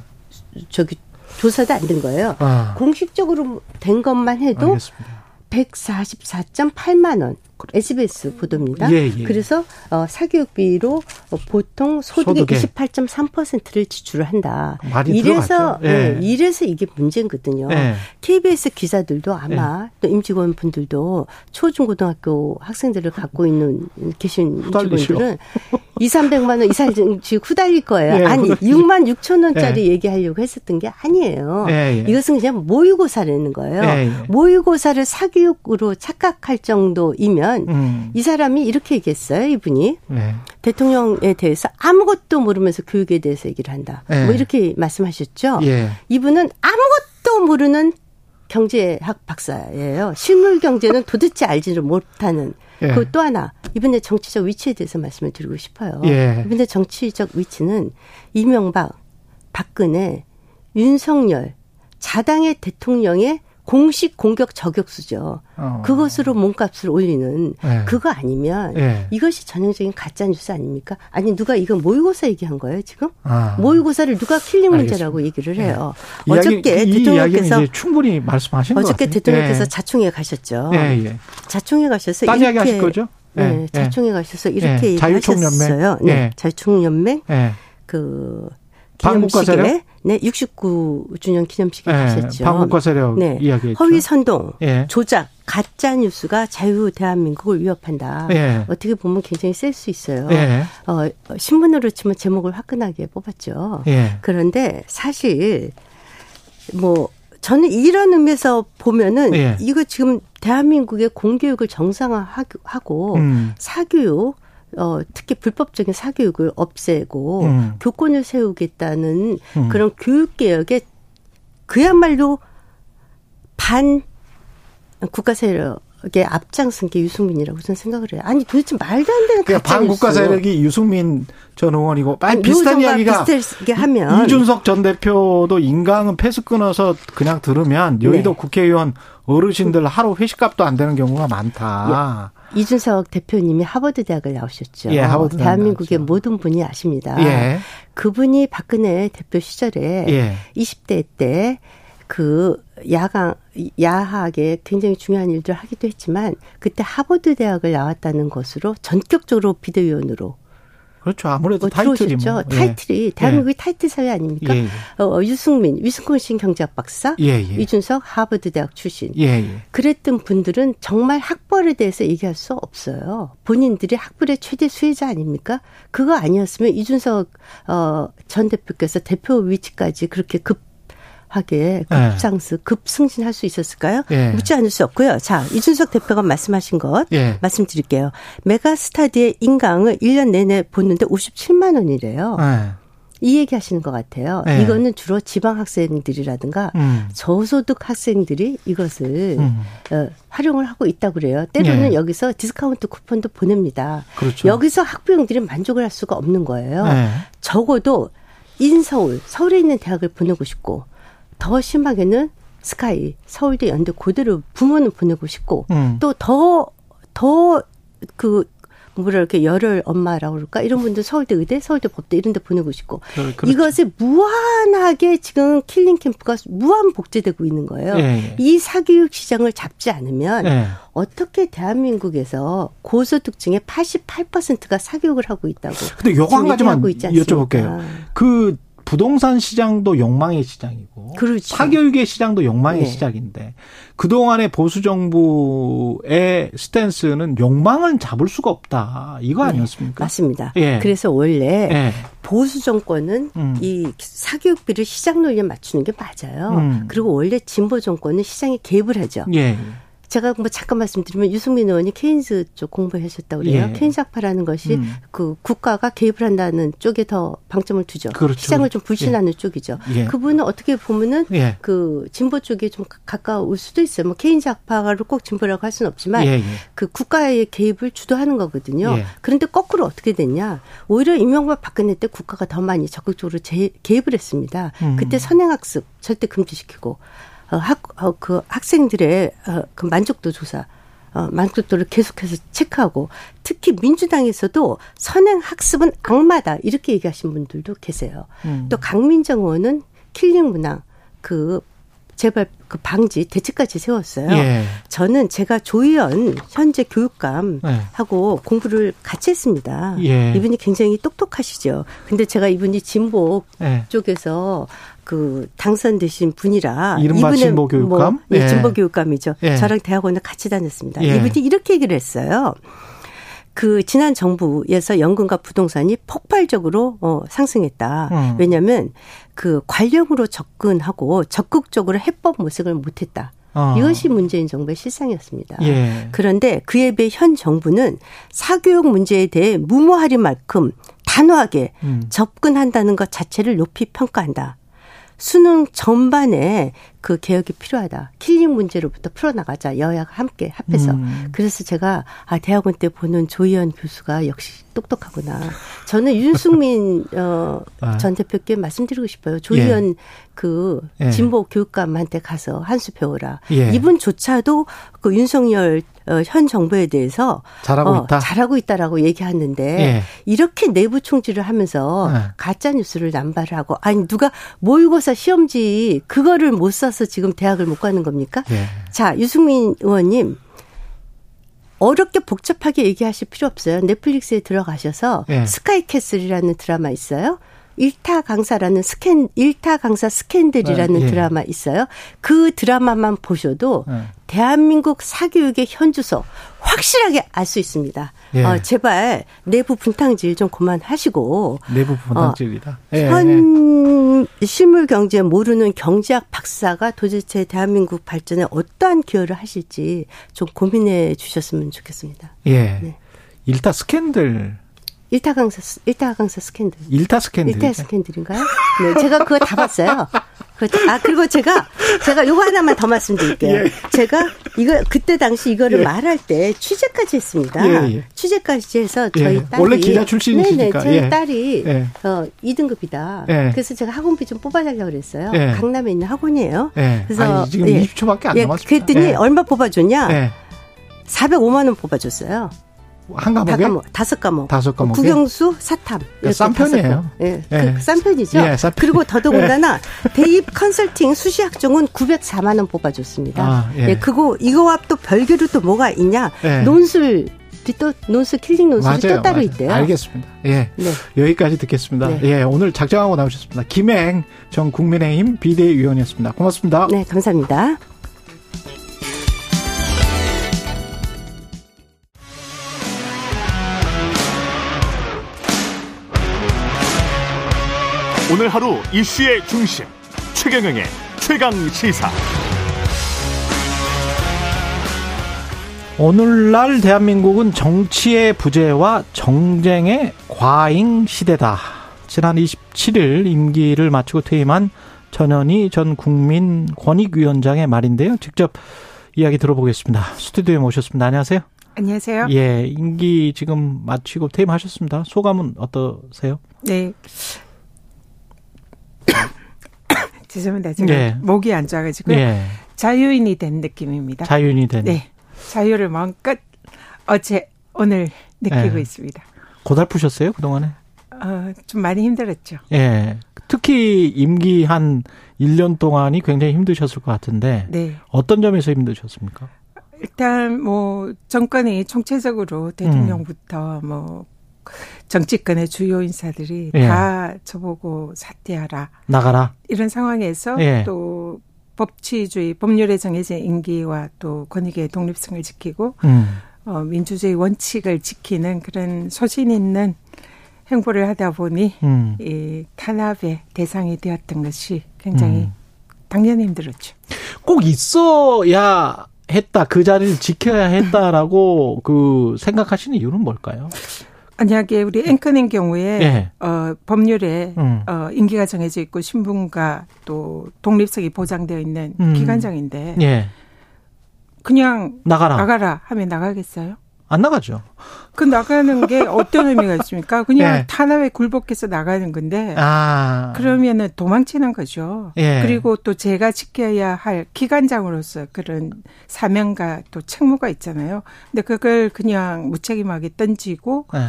저기 조사도 안 된 거예요. 아. 공식적으로 된 것만 해도 알겠습니다. 144.8만 원. SBS 보도입니다. 예, 예. 그래서 어, 사교육비로 어, 보통 소득의 소득에. 28.3%를 지출을 한다. 이래서 예. 네, 이래서 이게 문제거든요. 예. KBS 기자들도 아마 예. 또 임직원 분들도 초중고등학교 학생들을 갖고 있는 계신 임직원들은 2, 300만 원 이상 후달릴 거예요. 예, 아니, 후달리. 6만 6천 원짜리 얘기하려고 했었던 게 아니에요. 이것은 그냥 모의고사라는 거예요. 모의고사를 사교육으로 착각할 정도이면 보면 음. 이 사람이 이렇게 얘기했어요. 이분이 네. 대통령에 대해서 아무것도 모르면서 교육에 대해서 얘기를 한다. 네. 뭐 이렇게 말씀하셨죠. 예. 이분은 아무것도 모르는 경제학 박사예요. 실물 경제는 도대체 알지를 못하는. 예. 그또 하나 이분의 정치적 위치에 대해서 말씀을 드리고 싶어요. 예. 이분의 정치적 위치는 이명박, 박근혜, 윤석열, 자당의 대통령의 공식 공격 저격수죠. 어. 그것으로 몸값을 올리는 네. 그거 아니면 네. 이것이 전형적인 가짜 뉴스 아닙니까? 아니 누가 이거 모의고사 얘기한 거예요 지금? 아. 모의고사를 누가 killing 문제라고 얘기를 해요. 네. 어저께 이야기, 대통령께서 충분히 말씀하신 어저께 대통령께서 예. 자총회 가셨죠. 예, 예. 자총회 가셔서 딴 이렇게 하실 거죠? 네, 자총회 가셔서 이렇게 얘기하셨어요. 네, 자유총연맹 그 기념식에 세력? 네, 69주년 기념식에 네, 가셨죠. 반국가 세력 네. 이야기 허위 선동, 네. 조작, 가짜 뉴스가 자유 대한민국을 위협한다. 네. 어떻게 보면 굉장히 셀 수 있어요. 네. 어, 신문으로 치면 제목을 화끈하게 뽑았죠. 네. 그런데 사실 뭐 저는 이런 의미에서 보면은 이거 지금 대한민국의 공교육을 정상화하고 음. 사교육 어, 특히 불법적인 사교육을 없애고 음. 교권을 세우겠다는 음. 그런 교육개혁에 그야말로 반 국가 세력에 앞장선 게 유승민이라고 저는 생각을 해요. 아니 도대체 말도 안 되는 그러니까 반국가 세력이 유승민 전 의원이고 아니, 비슷한 이야기가 비슷하게 하면 이준석 전 대표도 인강은 패스 끊어서 그냥 들으면 여의도 네. 국회의원 어르신들 하루 회식값도 안 되는 경우가 많다. 이준석 대표님이 하버드 대학을 나오셨죠. 예, 하버드 대한민국의 나왔죠. 모든 분이 아십니다. 예. 그분이 박근혜 대표 시절에 예. 20대 때 그 야강 야학에 굉장히 중요한 일들을 하기도 했지만 그때 하버드 대학을 나왔다는 것으로 전격적으로 비대위원으로 그렇죠. 아무래도 뭐 타이틀이 뭐. 타이틀이 예. 대한민국의 예. 타이틀 사회 아닙니까? 예. 예. 어, 유승민, 위스콘신 경제학 박사, 예, 예. 이준석 하버드 대학 출신. 그랬던 분들은 정말 학벌에 대해서 얘기할 수 없어요. 본인들이 학벌의 최대 수혜자 아닙니까? 그거 아니었으면 이준석 어, 전 대표께서 대표 위치까지 그렇게 급 하게 네. 급상승, 급승진할 수 있었을까요? 예. 묻지 않을 수 없고요. 자, 이준석 대표가 말씀하신 것 예. 말씀드릴게요. 메가스터디의 인강을 1년 내내 보는데 57만 원이래요. 예. 이 얘기 하시는 것 같아요. 네. 이거는 주로 지방 학생들이라든가 음. 저소득 학생들이 이것을 음. 어, 활용을 하고 있다고 그래요. 때로는 네. 여기서 디스카운트 쿠폰도 보냅니다. 그렇죠. 여기서 학부형들이 만족을 할 수가 없는 거예요. 네. 적어도 인서울, 서울에 있는 대학을 보내고 싶고 더 심하게는 SKY, 서울대, 연대 고대로 부모는 보내고 싶고 음. 또더 더 그 뭐라 이렇게 열혈 엄마라고 그럴까 이런 분들 서울대 의대, 서울대 법대 이런 데 보내고 싶고 그렇죠. 이것에 무한하게 지금 killing 캠프가 무한 복제되고 있는 거예요. 예. 이 사교육 시장을 잡지 않으면 예. 어떻게 대한민국에서 고소득층의 88%가 사교육을 하고 있다고. 근데 요거 한 가지만 여쭤볼게요. 그 부동산 시장도 욕망의 시장이고 그렇죠. 사교육의 시장도 욕망의 네. 시장인데 그동안의 보수 정부의 스탠스는 욕망을 잡을 수가 없다. 이거 네. 아니었습니까? 맞습니다. 예. 그래서 원래 예. 보수 정권은 음. 이 사교육비를 시장 논리에 맞추는 게 맞아요. 음. 그리고 원래 진보 정권은 시장에 개입을 하죠. 예. 제가 뭐 잠깐 말씀드리면 유승민 의원이 케인즈 쪽 공부하셨다고 그래요. 예. 케인즈 학파라는 것이 음. 그 국가가 개입을 한다는 쪽에 더 방점을 두죠. 그렇죠. 시장을 좀 불신하는 예. 쪽이죠. 예. 그분은 어떻게 보면은 예. 그 진보 쪽에 좀 가까울 수도 있어요. 뭐 케인즈 학파를 꼭 진보라고 할 수는 없지만 예, 예. 그 국가의 개입을 주도하는 거거든요. 그런데 거꾸로 어떻게 됐냐? 오히려 이명박 박근혜 때 국가가 더 많이 적극적으로 제, 개입을 했습니다. 음. 그때 선행학습 절대 금지시키고 어, 학, 어, 그 학생들의 어, 그 만족도 조사, 어, 만족도를 계속해서 체크하고 특히 민주당에서도 선행 학습은 악마다 이렇게 얘기하신 분들도 계세요. 음. 또 강민정 의원은 killing 문항 그 제발 그 방지 대책까지 세웠어요. 예. 저는 제가 조희연 현재 교육감하고 예. 공부를 같이 했습니다. 예. 이분이 굉장히 똑똑하시죠. 근데 제가 이분이 진보 예. 쪽에서 그 당선되신 분이라 이른바 진보 교육감, 뭐, 네, 예. 진보 교육감이죠. 예. 저랑 대학원을 같이 다녔습니다. 이분이 이렇게 얘기를 했어요. 그 지난 정부에서 연금과 부동산이 폭발적으로 어 상승했다. 음. 왜냐하면 그 관념으로 접근하고 적극적으로 해법 모색을 못했다. 어. 이것이 문재인 정부의 실상이었습니다. 예. 그런데 그에 비해 현 정부는 사교육 문제에 대해 무모하리 만큼 단호하게 음. 접근한다는 것 자체를 높이 평가한다. 수능 전반에 그 개혁이 필요하다. killing 문제로부터 풀어나가자. 여야가 함께 합해서. 음. 그래서 제가 아 대학원 때 보는 조희연 교수가 역시 똑똑하구나. 저는 윤승민 어, 아. 전 대표께 말씀드리고 싶어요. 조희연 예. 그 예. 진보 교육감한테 가서 한수 배워라. 예. 이분조차도 그 윤석열 어, 현 정부에 대해서 잘하고 어, 있다. 잘하고 있다라고 얘기하는데 예. 이렇게 내부 총질을 하면서 예. 가짜 뉴스를 남발을 하고 아니 누가 모의고사 시험지 그거를 못 써서 지금 대학을 못 가는 겁니까? 예. 자 유승민 의원님 어렵게 복잡하게 얘기하실 필요 없어요. 넷플릭스에 들어가셔서 예. 스카이캐슬이라는 드라마 있어요. 일타 강사라는 스캔 일타 강사 스캔들이라는 네, 예. 드라마 있어요. 그 드라마만 보셔도 네. 대한민국 사교육의 현주소 확실하게 알 수 있습니다. 예. 어, 제발 내부 분탕질 좀 그만하시고 내부 분탕질이다. 어, 예. 현 실물 경제 모르는 경제학 박사가 도대체 대한민국 발전에 어떠한 기여를 하실지 좀 고민해 주셨으면 좋겠습니다. 예. 네. 일타 스캔들 일타 강사 일타 강사 스캔들. 일타 스캔들. 일타 스캔들인가요? 네, 제가 그거 다 봤어요. 아 그리고 제가 제가 요거 하나만 더 말씀드릴게요. 예. 제가 이거 그때 당시 이거를 예. 말할 때 취재까지 했습니다. 예, 예. 취재까지 해서 예. 저희 딸이 원래 기자 출신이시니까. 네네, 저희 예. 딸이 어 2등급이다. 그래서 제가 학원비 좀 뽑아달라고 그랬어요. 강남에 있는 학원이에요. 그래서 아니, 지금 20초밖에 안 남았습니다. 그랬더니 얼마 뽑아줬냐? 405만 원 뽑아줬어요. 한 과목에? 과목, 다섯 과목. 다섯 과목. 국영수, 사탐. 그러니까 싼 편이에요. 예. 예. 그, 싼 편이죠. 예, 싼 그리고 더더군다나 예. 대입 컨설팅 수시학종은 904만 원 뽑아줬습니다. 아, 예. 예. 그거 이거와 또 별개로 또 뭐가 있냐? 예. 논술 또 논술 killing 논술이 맞아요, 또 따로 맞아요. 있대요. 알겠습니다. 예. 네. 여기까지 듣겠습니다. 네. 예, 오늘 작정하고 나오셨습니다. 김행 전 국민의힘 비대위원이었습니다. 고맙습니다. 네, 감사합니다. 오늘 하루 이슈의 중심 최경영의 최강 시사. 오늘날 대한민국은 정치의 부재와 정쟁의 과잉 시대다. 지난 27일 임기를 마치고 퇴임한 전현희 전 국민 권익위원장의 말인데요. 직접 이야기 들어보겠습니다. 스튜디오에 모셨습니다. 안녕하세요. 안녕하세요. 예, 임기 지금 마치고 퇴임하셨습니다. 소감은 어떠세요? 네. 죄송합니다. 제가 예. 목이 안 좋아가지고 예. 자유인이 된 느낌입니다. 자유인이 된. 네. 자유를 마음껏 어제 오늘 느끼고 예. 있습니다. 고달프셨어요 그 동안에? 어, 좀 많이 힘들었죠. 예. 특히 임기 한 1년 동안이 굉장히 힘드셨을 것 같은데 네. 어떤 점에서 힘드셨습니까? 일단 뭐 정권이 총체적으로 대통령부터 음. 뭐 정치권의 주요 인사들이 예. 다 저보고 사퇴하라. 나가라. 이런 상황에서 예. 또 법치주의, 법률에 정해진 임기와 또 권익의 독립성을 지키고 음. 어, 민주주의 원칙을 지키는 그런 소신 있는 행보를 하다 보니 음. 이 탄압의 대상이 되었던 것이 굉장히 음. 당연히 힘들었죠. 꼭 있어야 했다 그 자리를 지켜야 했다라고 그 생각하시는 이유는 뭘까요? 만약에 우리 앵커님 경우에 예. 어, 법률에 음. 어, 임기가 정해져 있고 신분과 또 독립성이 보장되어 있는 음. 기관장인데 예. 그냥 나가라 나가라 하면 나가겠어요? 안 나가죠. 그 나가는 게 어떤 의미가 있습니까? 그냥 예. 탄압에 굴복해서 나가는 건데 아. 그러면은 도망치는 거죠. 예. 그리고 또 제가 지켜야 할 기관장으로서 그런 사명과 또 책무가 있잖아요. 근데 그걸 그냥 무책임하게 던지고 예.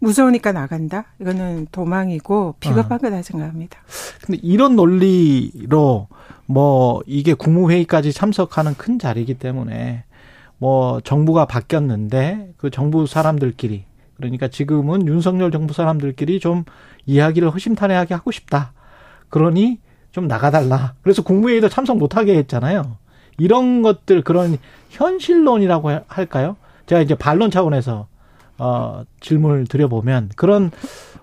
무서우니까 나간다? 이거는 도망이고 비겁한 어. 거다 생각합니다. 근데 이런 논리로 뭐 이게 국무회의까지 참석하는 큰 자리이기 때문에 뭐 정부가 바뀌었는데 그 정부 사람들끼리 그러니까 지금은 윤석열 정부 사람들끼리 좀 이야기를 허심탄회하게 하고 싶다. 그러니 좀 나가달라. 그래서 국무회의도 참석 못하게 했잖아요. 이런 것들 그런 현실론이라고 할까요? 제가 이제 반론 차원에서 어 질문을 드려보면 그런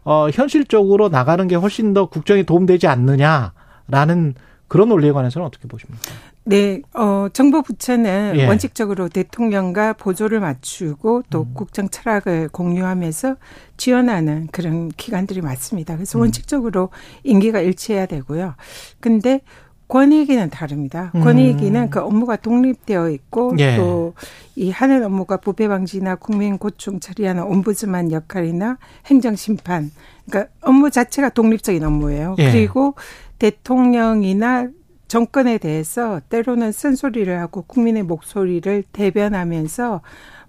어 현실적으로 나가는 게 훨씬 더 국정에 도움되지 않느냐라는 그런 논리에 관해서는 어떻게 보십니까? 네, 어, 정부 부처는 예. 원칙적으로 대통령과 보조를 맞추고 또 음. 국정 철학을 공유하면서 지원하는 그런 기관들이 많습니다. 그래서 음. 원칙적으로 임기가 일치해야 되고요. 근데 권익위는 다릅니다. 음. 권익위는 음. 그 업무가 독립되어 있고 예. 또이 하는 업무가 부패 방지나 국민 고충 처리하는 옴부즈만 역할이나 행정 심판, 그러니까 업무 자체가 독립적인 업무예요. 예. 그리고 대통령이나 정권에 대해서 때로는 쓴소리를 하고 국민의 목소리를 대변하면서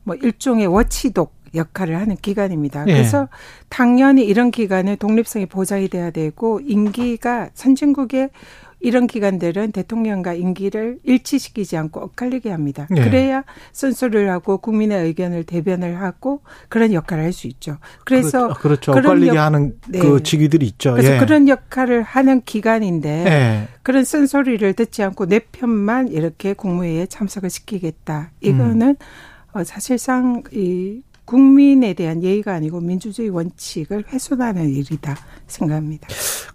뭐 일종의 워치독 역할을 하는 기관입니다. 예. 그래서 당연히 이런 기관의 독립성이 보장이 돼야 되고 임기가 선진국의 이런 기관들은 대통령과 임기를 일치시키지 않고 엇갈리게 합니다. 네. 그래야 쓴소리를 하고 국민의 의견을 대변을 하고 그런 역할을 할 수 있죠. 그래서 그렇죠. 그렇죠. 엇갈리게 역, 하는 네. 그 직위들이 있죠. 그래서 예. 그런 역할을 하는 기관인데 예. 그런 쓴소리를 듣지 않고 내 편만 이렇게 국무회의에 참석을 시키겠다. 이거는 음. 어, 사실상 이 국민에 대한 예의가 아니고 민주주의 원칙을 훼손하는 일이다 생각합니다.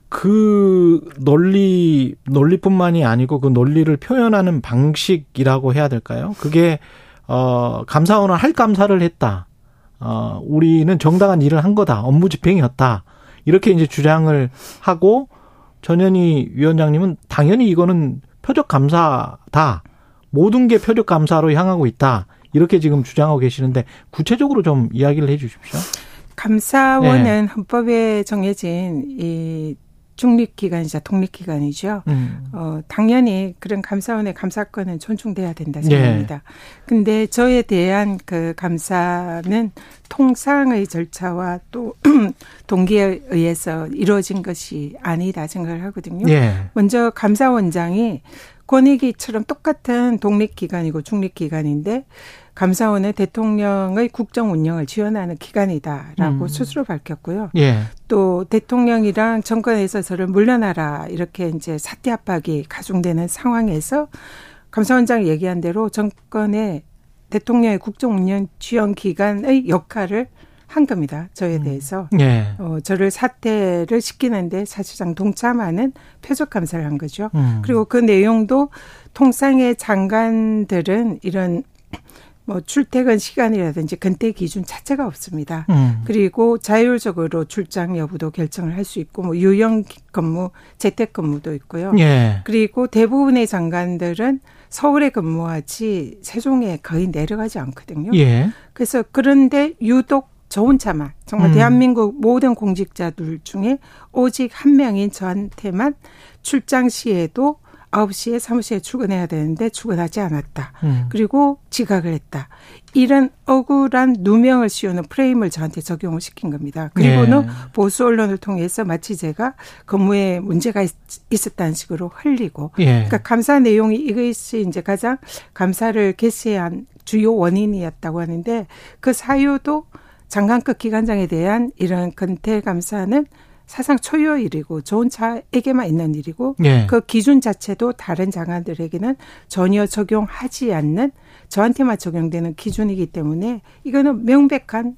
그 논리 논리뿐만이 아니고 그 논리를 표현하는 방식이라고 해야 될까요? 그게 어 감사원은 할 감사를 했다. 어 우리는 정당한 일을 한 거다. 업무 집행이었다. 이렇게 이제 주장을 하고 전현희 위원장님은 당연히 이거는 표적 감사다. 모든 게 표적 감사로 향하고 있다. 이렇게 지금 주장하고 계시는데 구체적으로 좀 이야기를 해 주십시오. 감사원은 네. 헌법에 정해진 이 중립기관이자 독립기관이죠. 음. 어, 당연히 그런 감사원의 감사권은 존중돼야 된다 생각합니다. 네. 근데 저에 대한 그 감사는 통상의 절차와 또 동기에 의해서 이루어진 것이 아니다 생각을 하거든요. 네. 먼저 감사원장이 권익위처럼 똑같은 독립기관이고 중립기관인데 감사원은 대통령의 국정 운영을 지원하는 기관이다라고 음. 스스로 밝혔고요. 예. 또 대통령이랑 정권에서 저를 물러나라 이렇게 이제 사퇴 압박이 가중되는 상황에서 감사원장이 얘기한 대로 정권의 대통령의 국정 운영 지원 기관의 역할을 한 겁니다. 저에 음. 대해서. 음. 예. 어, 저를 사퇴를 시키는데 사실상 동참하는 표적 감사를 한 거죠. 음. 그리고 그 내용도 통상의 장관들은 이런 뭐 출퇴근 시간이라든지 근태 기준 자체가 없습니다. 음. 그리고 자율적으로 출장 여부도 결정을 할 수 있고 뭐 유형 근무, 재택 근무도 있고요. 예. 그리고 대부분의 장관들은 서울에 근무하지 세종에 거의 내려가지 않거든요. 예. 그래서 그런데 유독 저 혼자만 정말 음. 대한민국 모든 공직자들 중에 오직 한 명인 저한테만 출장 시에도 9시에 사무실에 출근해야 되는데 출근하지 않았다. 음. 그리고 지각을 했다. 이런 억울한 누명을 씌우는 프레임을 저한테 적용을 시킨 겁니다. 그리고는 예. 보수 언론을 통해서 마치 제가 근무에 문제가 있, 었다는 식으로 흘리고 예. 그러니까 감사 내용이 이것이 이제 가장 감사를 개시한 주요 원인이었다고 하는데 그 사유도 장관급 기관장에 대한 이런 근태 감사는 사상 초유의 일이고 좋은 차에게만 있는 일이고 예. 그 기준 자체도 다른 장관들에게는 전혀 적용하지 않는 저한테만 적용되는 기준이기 때문에 이거는 명백한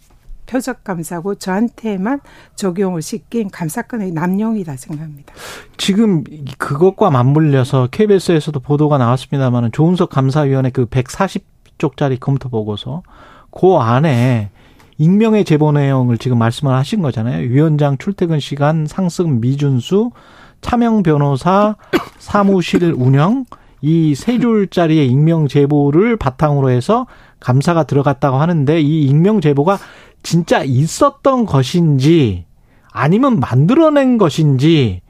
표적 감사고 저한테만 적용을 시킨 감사권의 남용이다 생각합니다. 지금 그것과 맞물려서 KBS에서도 보도가 나왔습니다만은 조은석 감사위원회 그 140쪽짜리 검토 보고서 그 안에 익명의 제보 내용을 지금 말씀을 하신 거잖아요. 위원장 출퇴근 시간 상승 미준수, 차명 변호사 사무실 운영 이 세 줄짜리의 익명 제보를 바탕으로 해서 감사가 들어갔다고 하는데 이 익명 제보가 진짜 있었던 것인지 아니면 만들어낸 것인지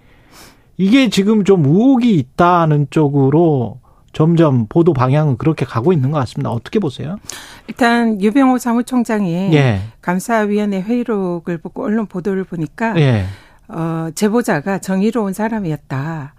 이게 지금 좀 의혹이 있다는 쪽으로 점점 보도 방향은 그렇게 가고 있는 것 같습니다. 어떻게 보세요? 일단 유병호 사무총장이 예. 감사위원회 회의록을 보고 언론 보도를 보니까 예. 어, 제보자가 정의로운 사람이었다.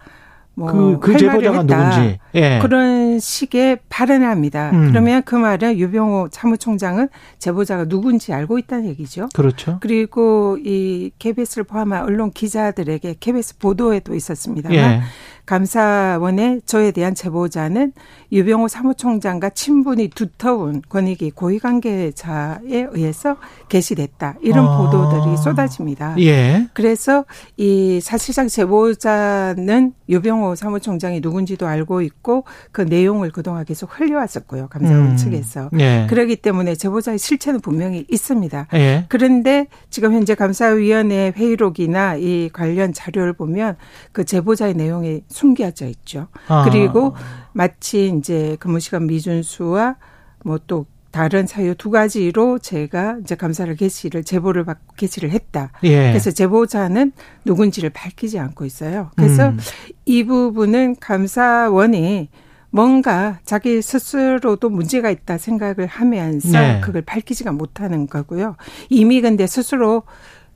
뭐 그, 그 제보자가 누군지 예. 그런 식의 발언을 합니다. 음. 그러면 그 말은 유병호 사무총장은 제보자가 누군지 알고 있다는 얘기죠. 그렇죠. 그리고 이 KBS를 포함한 언론 기자들에게 KBS 보도에도 있었습니다만 예. 감사원의 저에 대한 제보자는 유병호 사무총장과 친분이 두터운 권익위 고위관계자에 의해서 게시됐다. 이런 아. 보도들이 쏟아집니다. 예. 그래서 이 사실상 제보자는 유병호 사무총장이 누군지도 알고 있고 그 내용을 그동안 계속 흘려왔었고요. 감사원 음. 측에서. 예. 그렇기 때문에 제보자의 실체는 분명히 있습니다. 예. 그런데 지금 현재 감사위원회 회의록이나 이 관련 자료를 보면 그 제보자의 내용이 숨겨져 있죠. 아. 그리고 마치 이제 근무시간 미준수와 뭐 또 다른 사유 두 가지로 제가 이제 감사를 개시를 제보를 받고 개시를 했다. 예. 그래서 제보자는 누군지를 밝히지 않고 있어요. 그래서 음. 이 부분은 감사원이 뭔가 자기 스스로도 문제가 있다 생각을 하면서 네. 그걸 밝히지가 못하는 거고요. 이미 근데 스스로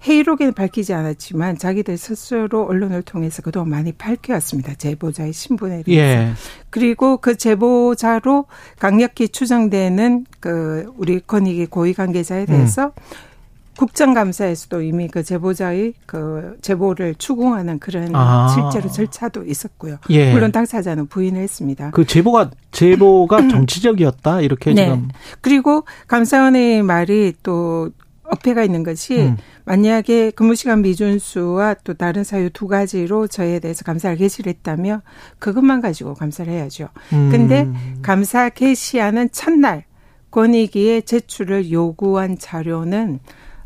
회의록에는 밝히지 않았지만 자기들 스스로 언론을 통해서 그동안 많이 밝혀왔습니다. 제보자의 신분에 대해서. 예. 그리고 그 제보자로 강력히 추정되는 그 우리 권익위 고위 관계자에 대해서 음. 국정감사에서도 이미 그 제보자의 그 제보를 추궁하는 그런 아. 실제로 절차도 있었고요. 예. 물론 당사자는 부인을 했습니다. 그 제보가 제보가 정치적이었다 이렇게 네. 지금. 그리고 감사원의 말이 또 어폐가 있는 것이 음. 만약에 근무시간 미준수와 또 다른 사유 두 가지로 저에 대해서 감사를 개시를 했다면 그것만 가지고 감사를 해야죠. 음. 근데 감사 개시하는 첫날 권익위에 제출을 요구한 자료는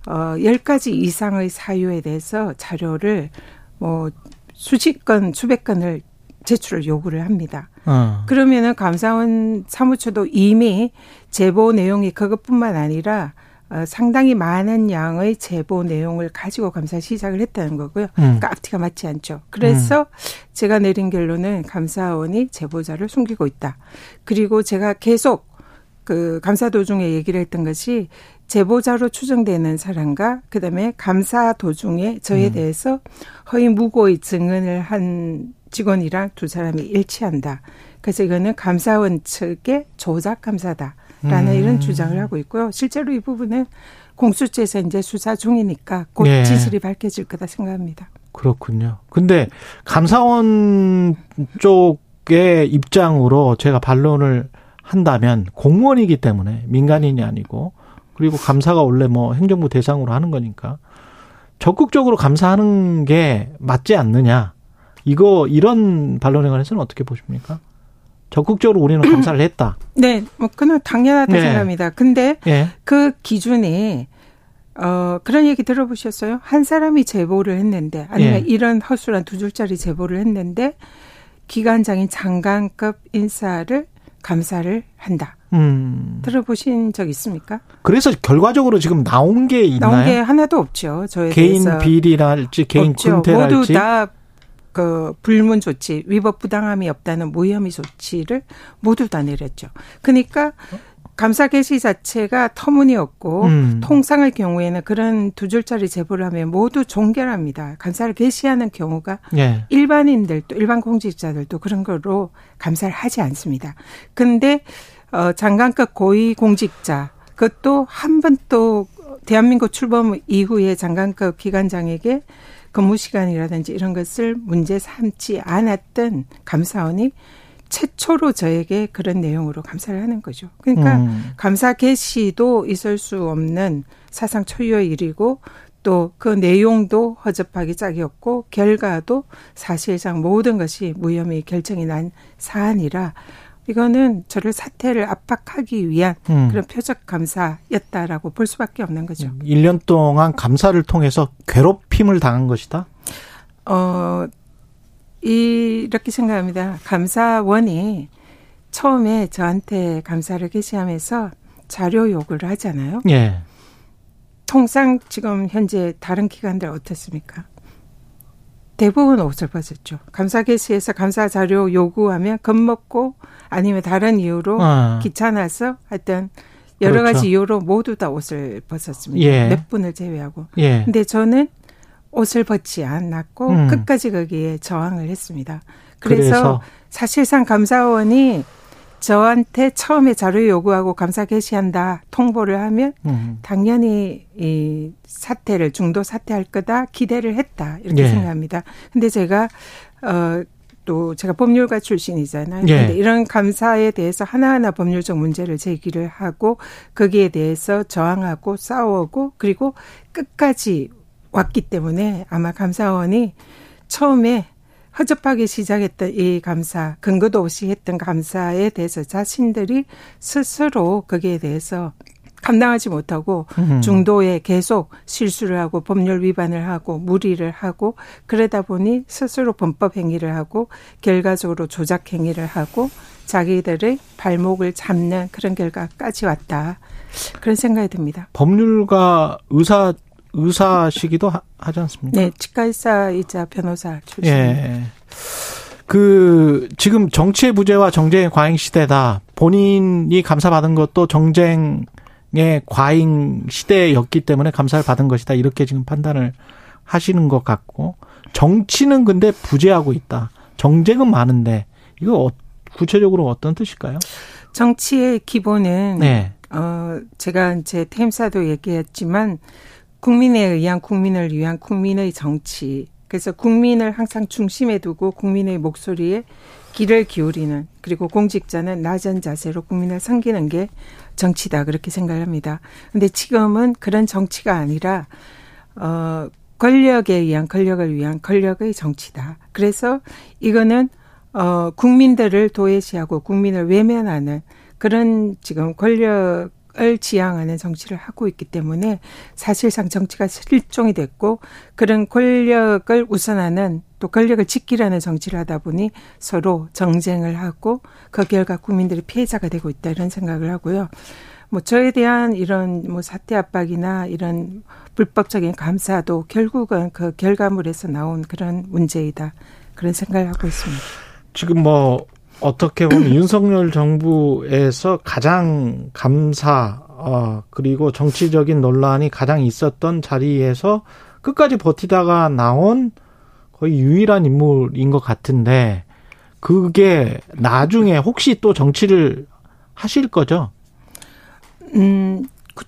어 10가지 이상의 사유에 대해서 자료를 뭐 수십 건, 수백 건을 제출을 요구를 합니다. 어. 그러면은 감사원 사무처도 이미 제보 내용이 그것뿐만 아니라 어, 상당히 많은 양의 제보 내용을 가지고 감사 시작을 했다는 거고요. 음. 그러니까 앞뒤가 맞지 않죠. 그래서 음. 제가 내린 결론은 감사원이 제보자를 숨기고 있다. 그리고 제가 계속 그 감사 도중에 얘기를 했던 것이 제보자로 추정되는 사람과 그다음에 감사 도중에 저에 음. 대해서 허위 무고의 증언을 한 직원이랑 두 사람이 일치한다. 그래서 이거는 감사원 측의 조작 감사다. 라는 음. 이런 주장을 하고 있고요. 실제로 이 부분은 공수처에서 이제 수사 중이니까 곧 네. 진실이 밝혀질 거다 생각합니다. 그렇군요. 근데 감사원 쪽의 입장으로 제가 반론을 한다면 공무원이기 때문에 민간인이 아니고 그리고 감사가 원래 뭐 행정부 대상으로 하는 거니까 적극적으로 감사하는 게 맞지 않느냐. 이거 이런 반론에 관해서는 어떻게 보십니까? 적극적으로 우리는 감사를 했다. 네, 뭐 그는 당연하다 네. 생각합니다. 근데 네. 그 기준이 어 그런 얘기 들어보셨어요? 한 사람이 제보를 했는데 아니면 네. 이런 허술한 두 줄짜리 제보를 했는데 기관장인 장관급 인사를 감사를 한다. 음. 들어보신 적 있습니까? 그래서 결과적으로 지금 나온 게 있나요? 나온 게 하나도 없죠. 저에 개인 대해서. 비리랄지 개인. 군태랄지 모두 다 그 불문 조치, 위법 부당함이 없다는 무혐의 조치를 모두 다 내렸죠. 그러니까 감사 개시 자체가 터무니없고 음. 통상의 경우에는 그런 두 줄짜리 제보를 하면 모두 종결합니다. 감사를 개시하는 경우가 예. 일반인들도 일반 공직자들도 그런 거로 감사를 하지 않습니다. 근데 어 장관급 고위 공직자 그것도 한 번 또 대한민국 출범 이후에 장관급 기관장에게 근무 시간이라든지 이런 것을 문제 삼지 않았던 감사원이 최초로 저에게 그런 내용으로 감사를 하는 거죠. 그러니까 음. 감사 개시도 있을 수 없는 사상 초유의 일이고 또 그 내용도 허접하게 짝이었고 결과도 사실상 모든 것이 무혐의 결정이 난 사안이라 이거는 저를 사퇴를 압박하기 위한 음. 그런 표적 감사였다라고 볼 수밖에 없는 거죠. 1년 동안 감사를 통해서 괴롭힘을 당한 것이다? 어, 이렇게 생각합니다. 감사원이 처음에 저한테 감사를 개시하면서 자료 요구를 하잖아요. 예. 통상 지금 현재 다른 기관들 어떻습니까? 대부분 옷을 벗었죠. 감사 개시에서 감사 자료 요구하면 겁먹고 아니면 다른 이유로 아. 귀찮아서 하여튼 여러 그렇죠. 가지 이유로 모두 다 옷을 벗었습니다. 예. 몇 분을 제외하고. 예. 근데 저는 옷을 벗지 않았고 음. 끝까지 거기에 저항을 했습니다. 그래서, 그래서, 사실상 감사원이 저한테 처음에 자료 요구하고 감사 개시한다 통보를 하면 음. 당연히 이 사태를 중도 사퇴할 거다 기대를 했다 이렇게 예. 생각합니다. 근데 제가 어. 또 제가 법률가 출신이잖아요. 예. 근데 이런 감사에 대해서 하나하나 법률적 문제를 제기를 하고 거기에 대해서 저항하고 싸우고 그리고 끝까지 왔기 때문에 아마 감사원이 처음에 허접하게 시작했던 이 감사, 근거도 없이 했던 감사에 대해서 자신들이 스스로 거기에 대해서 감당하지 못하고 중도에 계속 실수를 하고 법률 위반을 하고 무리를 하고 그러다 보니 스스로 범법 행위를 하고 결과적으로 조작 행위를 하고 자기들의 발목을 잡는 그런 결과까지 왔다. 그런 생각이 듭니다. 법률가 의사 의사시기도 하, 지 않습니까? 네, 치과의사이자 변호사 출신. 예. 그 지금 정치의 부재와 정쟁의 과잉 시대다. 본인이 감사받은 것도 정쟁의 과잉 시대였기 때문에 감사를 받은 것이다. 이렇게 지금 판단을 하시는 것 같고 정치는 근데 부재하고 있다. 정쟁은 많은데 이거 어, 구체적으로 어떤 뜻일까요? 정치의 기본은 네. 어 제가 제 테임사도 얘기했지만 국민에 의한 국민을 위한 국민의 정치. 그래서 국민을 항상 중심에 두고 국민의 목소리에 귀를 기울이는 그리고 공직자는 낮은 자세로 국민을 섬기는 게 정치다 그렇게 생각을 합니다. 근데 지금은 그런 정치가 아니라 어 권력에 의한 권력을 위한 권력의 정치다. 그래서 이거는 어 국민들을 도외시하고 국민을 외면하는 그런 지금 권력 을 지향하는 정치를 하고 있기 때문에 사실상 정치가 실종이 됐고 그런 권력을 우선하는 또 권력을 지키려는 정치를 하다 보니 서로 정쟁을 하고 그 결과 국민들이 피해자가 되고 있다 이런 생각을 하고요. 뭐 저에 대한 이런 뭐 사태 압박이나 이런 불법적인 감사도 결국은 그 결과물에서 나온 그런 문제이다 그런 생각을 하고 있습니다. 지금 뭐 어떻게 보면 윤석열 정부에서 가장 감사 어, 그리고 정치적인 논란이 가장 있었던 자리에서 끝까지 버티다가 나온 거의 유일한 인물인 것 같은데 그게 나중에 혹시 또 정치를 하실 거죠? 음, 그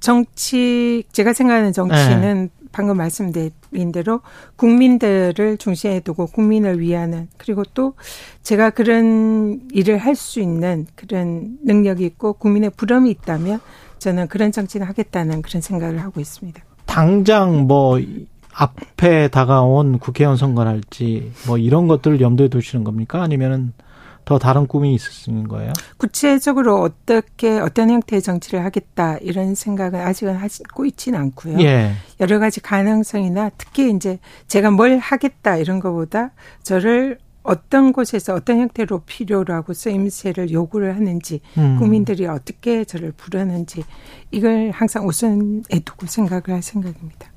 정치 제가 생각하는 정치는 네. 방금 말씀드린 대로 국민들을 중심에 두고 국민을 위하는 그리고 또 제가 그런 일을 할 수 있는 그런 능력이 있고 국민의 부름이 있다면 저는 그런 정치를 하겠다는 그런 생각을 하고 있습니다. 당장 뭐 앞에 다가온 국회의원 선거랄지 뭐 이런 것들을 염두에 두시는 겁니까? 아니면은 더 다른 꿈이 있으신 거예요? 구체적으로 어떻게 어떤 형태의 정치를 하겠다 이런 생각은 아직은 하고 있지는 않고요. 예. 여러 가지 가능성이나 특히 이제 제가 뭘 하겠다 이런 것보다 저를 어떤 곳에서 어떤 형태로 필요로 하고 쓰임새를 요구를 하는지 음. 국민들이 어떻게 저를 부르는지 이걸 항상 우선에 두고 생각을 할 생각입니다.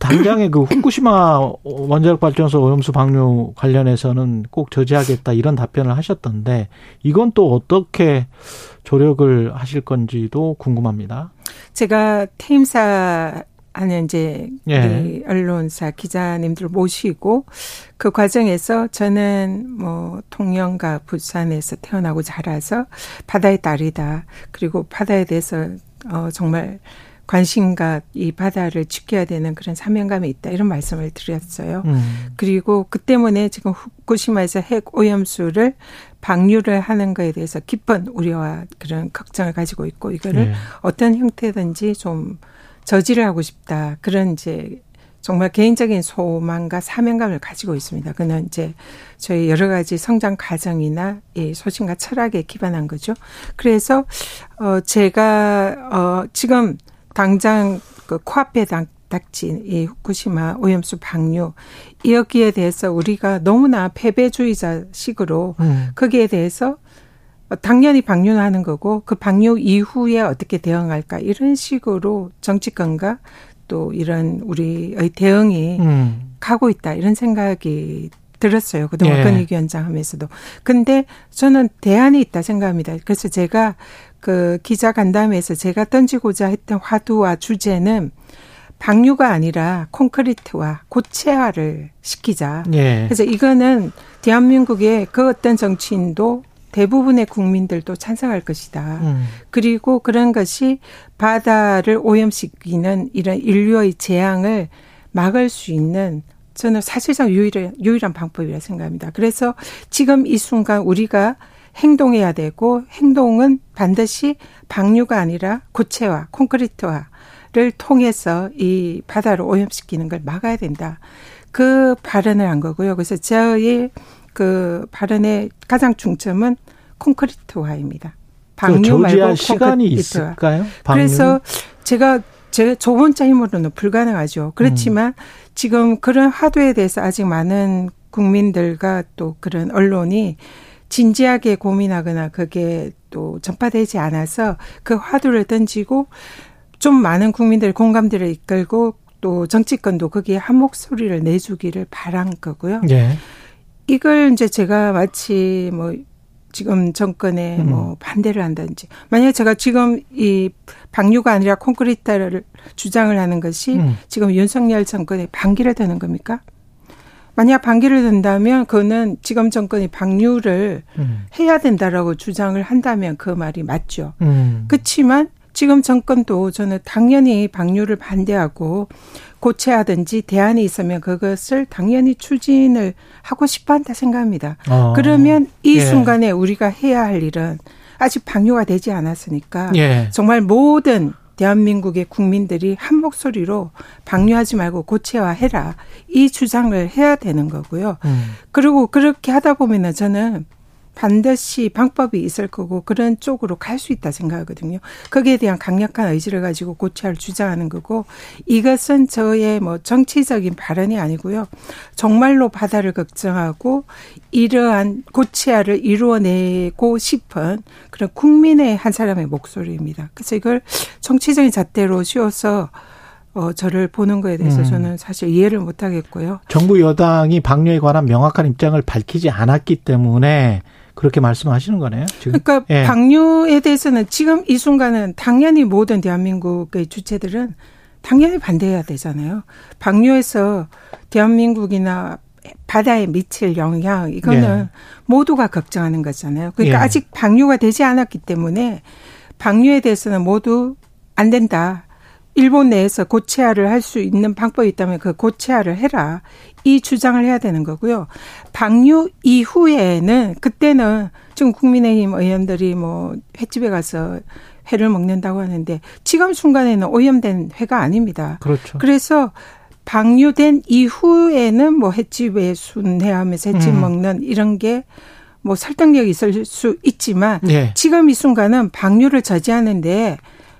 당장의 그 후쿠시마 원자력 발전소 오염수 방류 관련해서는 꼭 저지하겠다 이런 답변을 하셨던데 이건 또 어떻게 조력을 하실 건지도 궁금합니다. 제가 퇴임사 하는 이제 예. 언론사 기자님들 모시고 그 과정에서 저는 뭐 통영과 부산에서 태어나고 자라서 바다의 딸이다. 그리고 바다에 대해서 어 정말 관심과 이 바다를 지켜야 되는 그런 사명감이 있다 이런 말씀을 드렸어요. 음. 그리고 그 때문에 지금 후쿠시마에서 핵 오염수를 방류를 하는 거에 대해서 깊은 우려와 그런 걱정을 가지고 있고 이거를 네. 어떤 형태든지 좀 저지를 하고 싶다 그런 이제 정말 개인적인 소망과 사명감을 가지고 있습니다. 그는 이제 저희 여러 가지 성장 과정이나 이 소신과 철학에 기반한 거죠. 그래서 어 제가 어 지금 당장 그 코앞에 당, 닥친 이 후쿠시마 오염수 방류 여기에 대해서 우리가 너무나 패배주의자식으로 음. 거기에 대해서 당연히 방류하는 거고 그 방류 이후에 어떻게 대응할까 이런 식으로 정치권과 또 이런 우리의 대응이 음. 가고 있다 이런 생각이 들었어요. 그동안 예. 건의위원장 하면서도. 근데 저는 대안이 있다 생각합니다. 그래서 제가 그 기자 간담회에서 제가 던지고자 했던 화두와 주제는 방류가 아니라 콘크리트와 고체화를 시키자. 예. 그래서 이거는 대한민국의 그 어떤 정치인도 대부분의 국민들도 찬성할 것이다. 음. 그리고 그런 것이 바다를 오염시키는 이런 인류의 재앙을 막을 수 있는 저는 사실상 유일한, 유일한 방법이라 생각합니다. 그래서 지금 이 순간 우리가 행동해야 되고 행동은 반드시 방류가 아니라 고체화, 콘크리트화를 통해서 이 바다를 오염시키는 걸 막아야 된다. 그 발언을 한 거고요. 그래서 저의 그 발언의 가장 중점은 콘크리트화입니다. 방류 말고 시간이 있을까요? 방류? 그래서 제가 제 저번자 힘으로는 불가능하죠. 그렇지만 음. 지금 그런 화두에 대해서 아직 많은 국민들과 또 그런 언론이 진지하게 고민하거나 그게 또 전파되지 않아서 그 화두를 던지고 좀 많은 국민들의 공감대를 이끌고 또 정치권도 거기에 한 목소리를 내주기를 바란 거고요. 예. 이걸 이제 제가 마치 뭐 지금 정권에 음. 뭐 반대를 한다든지 만약 제가 지금 이 방류가 아니라 콘크리트를 주장을 하는 것이 음. 지금 윤석열 정권의 반기를 드는 겁니까? 만약 반기를 든다면 그거는 지금 정권이 방류를 음. 해야 된다라고 주장을 한다면 그 말이 맞죠. 음. 그렇지만 지금 정권도 저는 당연히 방류를 반대하고 고체하든지 대안이 있으면 그것을 당연히 추진을 하고 싶어 한다 생각합니다. 어. 그러면 이 예. 순간에 우리가 해야 할 일은 아직 방류가 되지 않았으니까 예. 정말 모든 대한민국의 국민들이 한 목소리로 방류하지 말고 고체화해라 이 주장을 해야 되는 거고요. 음. 그리고 그렇게 하다 보면은 저는 반드시 방법이 있을 거고 그런 쪽으로 갈 수 있다 생각하거든요. 거기에 대한 강력한 의지를 가지고 고치할 주장하는 거고 이것은 저의 뭐 정치적인 발언이 아니고요. 정말로 바다를 걱정하고 이러한 고치아를 이루어내고 싶은 그런 국민의 한 사람의 목소리입니다. 그래서 이걸 정치적인 잣대로 씌워서 어, 저를 보는 거에 대해서 음. 저는 사실 이해를 못 하겠고요. 정부 여당이 방류에 관한 명확한 입장을 밝히지 않았기 때문에 그렇게 말씀하시는 거네요. 지금. 그러니까 예. 방류에 대해서는 지금 이 순간은 당연히 모든 대한민국의 주체들은 당연히 반대해야 되잖아요. 방류에서 대한민국이나 바다에 미칠 영향 이거는 예. 모두가 걱정하는 거잖아요. 그러니까 예. 아직 방류가 되지 않았기 때문에 방류에 대해서는 모두 안 된다. 일본 내에서 고체화를 할 수 있는 방법이 있다면 그 고체화를 해라. 이 주장을 해야 되는 거고요. 방류 이후에는 그때는 지금 국민의힘 의원들이 뭐 횟집에 가서 회를 먹는다고 하는데 지금 순간에는 오염된 회가 아닙니다. 그렇죠. 그래서 방류된 이후에는 뭐 횟집에 순회하면서 횟집 음. 먹는 이런 게 뭐 설득력이 있을 수 있지만 예. 지금 이 순간은 방류를 저지하는데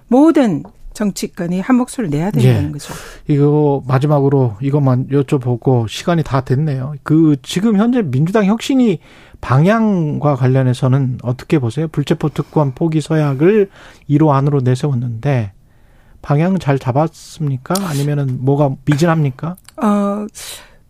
모든 정치권이 한 목소리를 내야 된다는 예. 거죠. 이거 마지막으로 이것만 여쭤보고 시간이 다 됐네요. 그 지금 현재 민주당 혁신이 방향과 관련해서는 어떻게 보세요? 불체포 특권 포기 서약을 1호 안으로 내세웠는데 방향 잘 잡았습니까? 아니면은 뭐가 미진합니까? 어,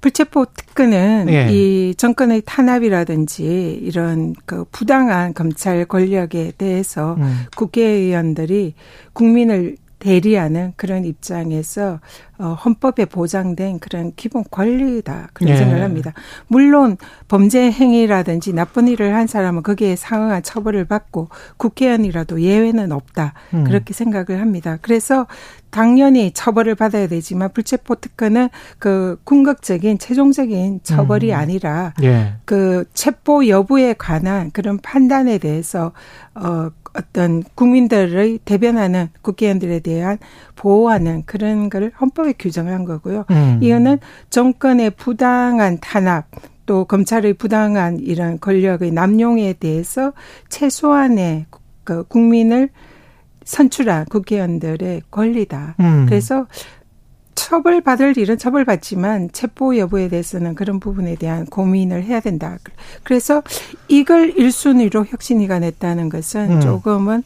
불체포 특권은 예. 이 정권의 탄압이라든지 이런 그 부당한 검찰 권력에 대해서 음. 국회의원들이 국민을 대리하는 그런 입장에서 어, 헌법에 보장된 그런 기본 권리다 그런 예. 생각을 합니다. 물론 범죄 행위라든지 나쁜 일을 한 사람은 거기에 상응한 처벌을 받고 국회의원이라도 예외는 없다 음. 그렇게 생각을 합니다. 그래서 당연히 처벌을 받아야 되지만 불체포 특권은 그 궁극적인 최종적인 처벌이 음. 아니라 예. 그 체포 여부에 관한 그런 판단에 대해서 어 어떤 국민들의 대변하는 국회의원들에 대한 보호하는 그런 거를 헌법에 규정을 한 거고요. 음. 이거는 정권의 부당한 탄압 또 검찰의 부당한 이런 권력의 남용에 대해서 최소한의 그 국민을 선출한 국회의원들의 권리다. 음. 그래서 처벌받을 일은 처벌받지만 체포 여부에 대해서는 그런 부분에 대한 고민을 해야 된다. 그래서 이걸 1순위로 혁신위가 냈다는 것은 음. 조금은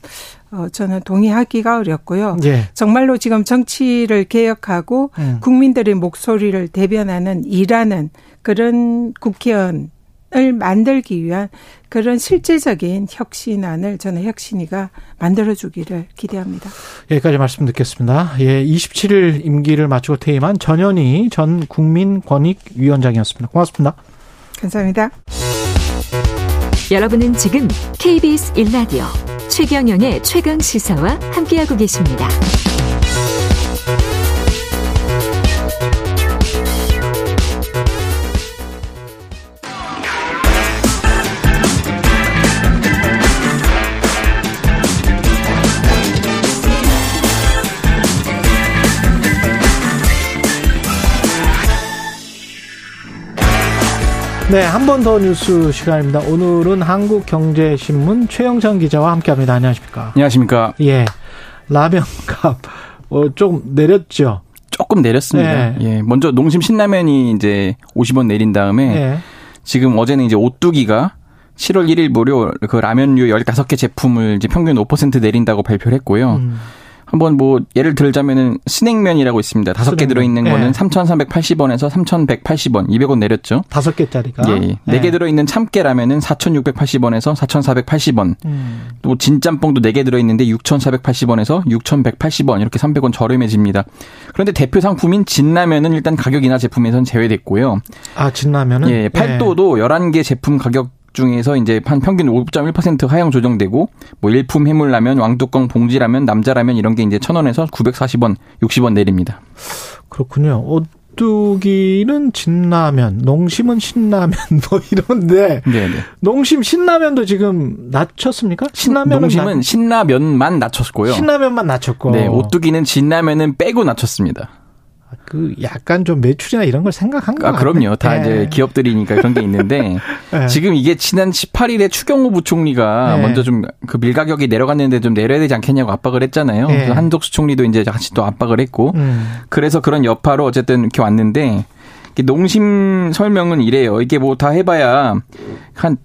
어 저는 동의하기가 어렵고요. 예. 정말로 지금 정치를 개혁하고 음. 국민들의 목소리를 대변하는 일하는 그런 국회의원 을 만들기 위한 그런 실제적인 혁신안을 저는 혁신위가 만들어주기를 기대합니다. 여기까지 말씀 듣겠습니다. 예, 27일 임기를 마치고 퇴임한 전현희 전 국민권익위원장이었습니다. 고맙습니다. 감사합니다. 여러분은 지금 KBS 1라디오 최경영의 최강 시사와 함께하고 계십니다. 네, 한 번 더 뉴스 시간입니다. 오늘은 한국경제신문 최영찬 기자와 함께합니다. 안녕하십니까? 안녕하십니까? 예, 라면값 어, 조금 내렸죠. 조금 내렸습니다. 예. 예. 먼저 농심 신라면이 이제 50원 내린 다음에 예. 지금 어제는 이제 오뚜기가 7월 1일 무료 그 라면류 15개 제품을 이제 평균 5% 내린다고 발표를 했고요. 음. 한번 뭐 예를 들자면은 스낵면이라고 있습니다. 다섯 개 들어 있는 거는 예. 3,380원에서 3,180원, 200원 내렸죠. 다섯 개짜리가. 예. 예. 네개 예. 들어 있는 참깨라면은 4,680원에서 4,480원. 음. 또 진짬뽕도 네 개 들어 있는데 6,480원에서 6,180원 이렇게 300원 저렴해집니다. 그런데 대표 상품인 진라면은 일단 가격 인하 제품에선 제외됐고요. 아 진라면은? 예. 팔도도 예. 11개 제품 가격 중에서 이제 한 평균 5.1% 하향 조정되고 뭐 일품 해물라면, 왕뚜껑 봉지라면, 남자라면 이런 게 이제 1,000원에서 940원, 60원 내립니다. 그렇군요. 오뚜기는 진라면, 농심은 신라면 뭐 이런데 네네. 농심 신라면도 지금 낮췄습니까? 신라면 농심은 낮... 신라면만 낮췄고요. 신라면만 낮췄고. 네, 오뚜기는 진라면은 빼고 낮췄습니다. 그 약간 좀 매출이나 이런 걸 생각한 거 아, 그럼요. 다 네. 이제 기업들이니까 그런 게 있는데 네. 지금 이게 지난 18일에 추경호 부총리가 네. 먼저 좀 그 밀가격이 내려갔는데 좀 내려야 되지 않겠냐고 압박을 했잖아요. 네. 한덕수 총리도 이제 같이 또 압박을 했고 음. 그래서 그런 여파로 어쨌든 이렇게 왔는데 농심 설명은 이래요. 이게 뭐 다 해봐야 한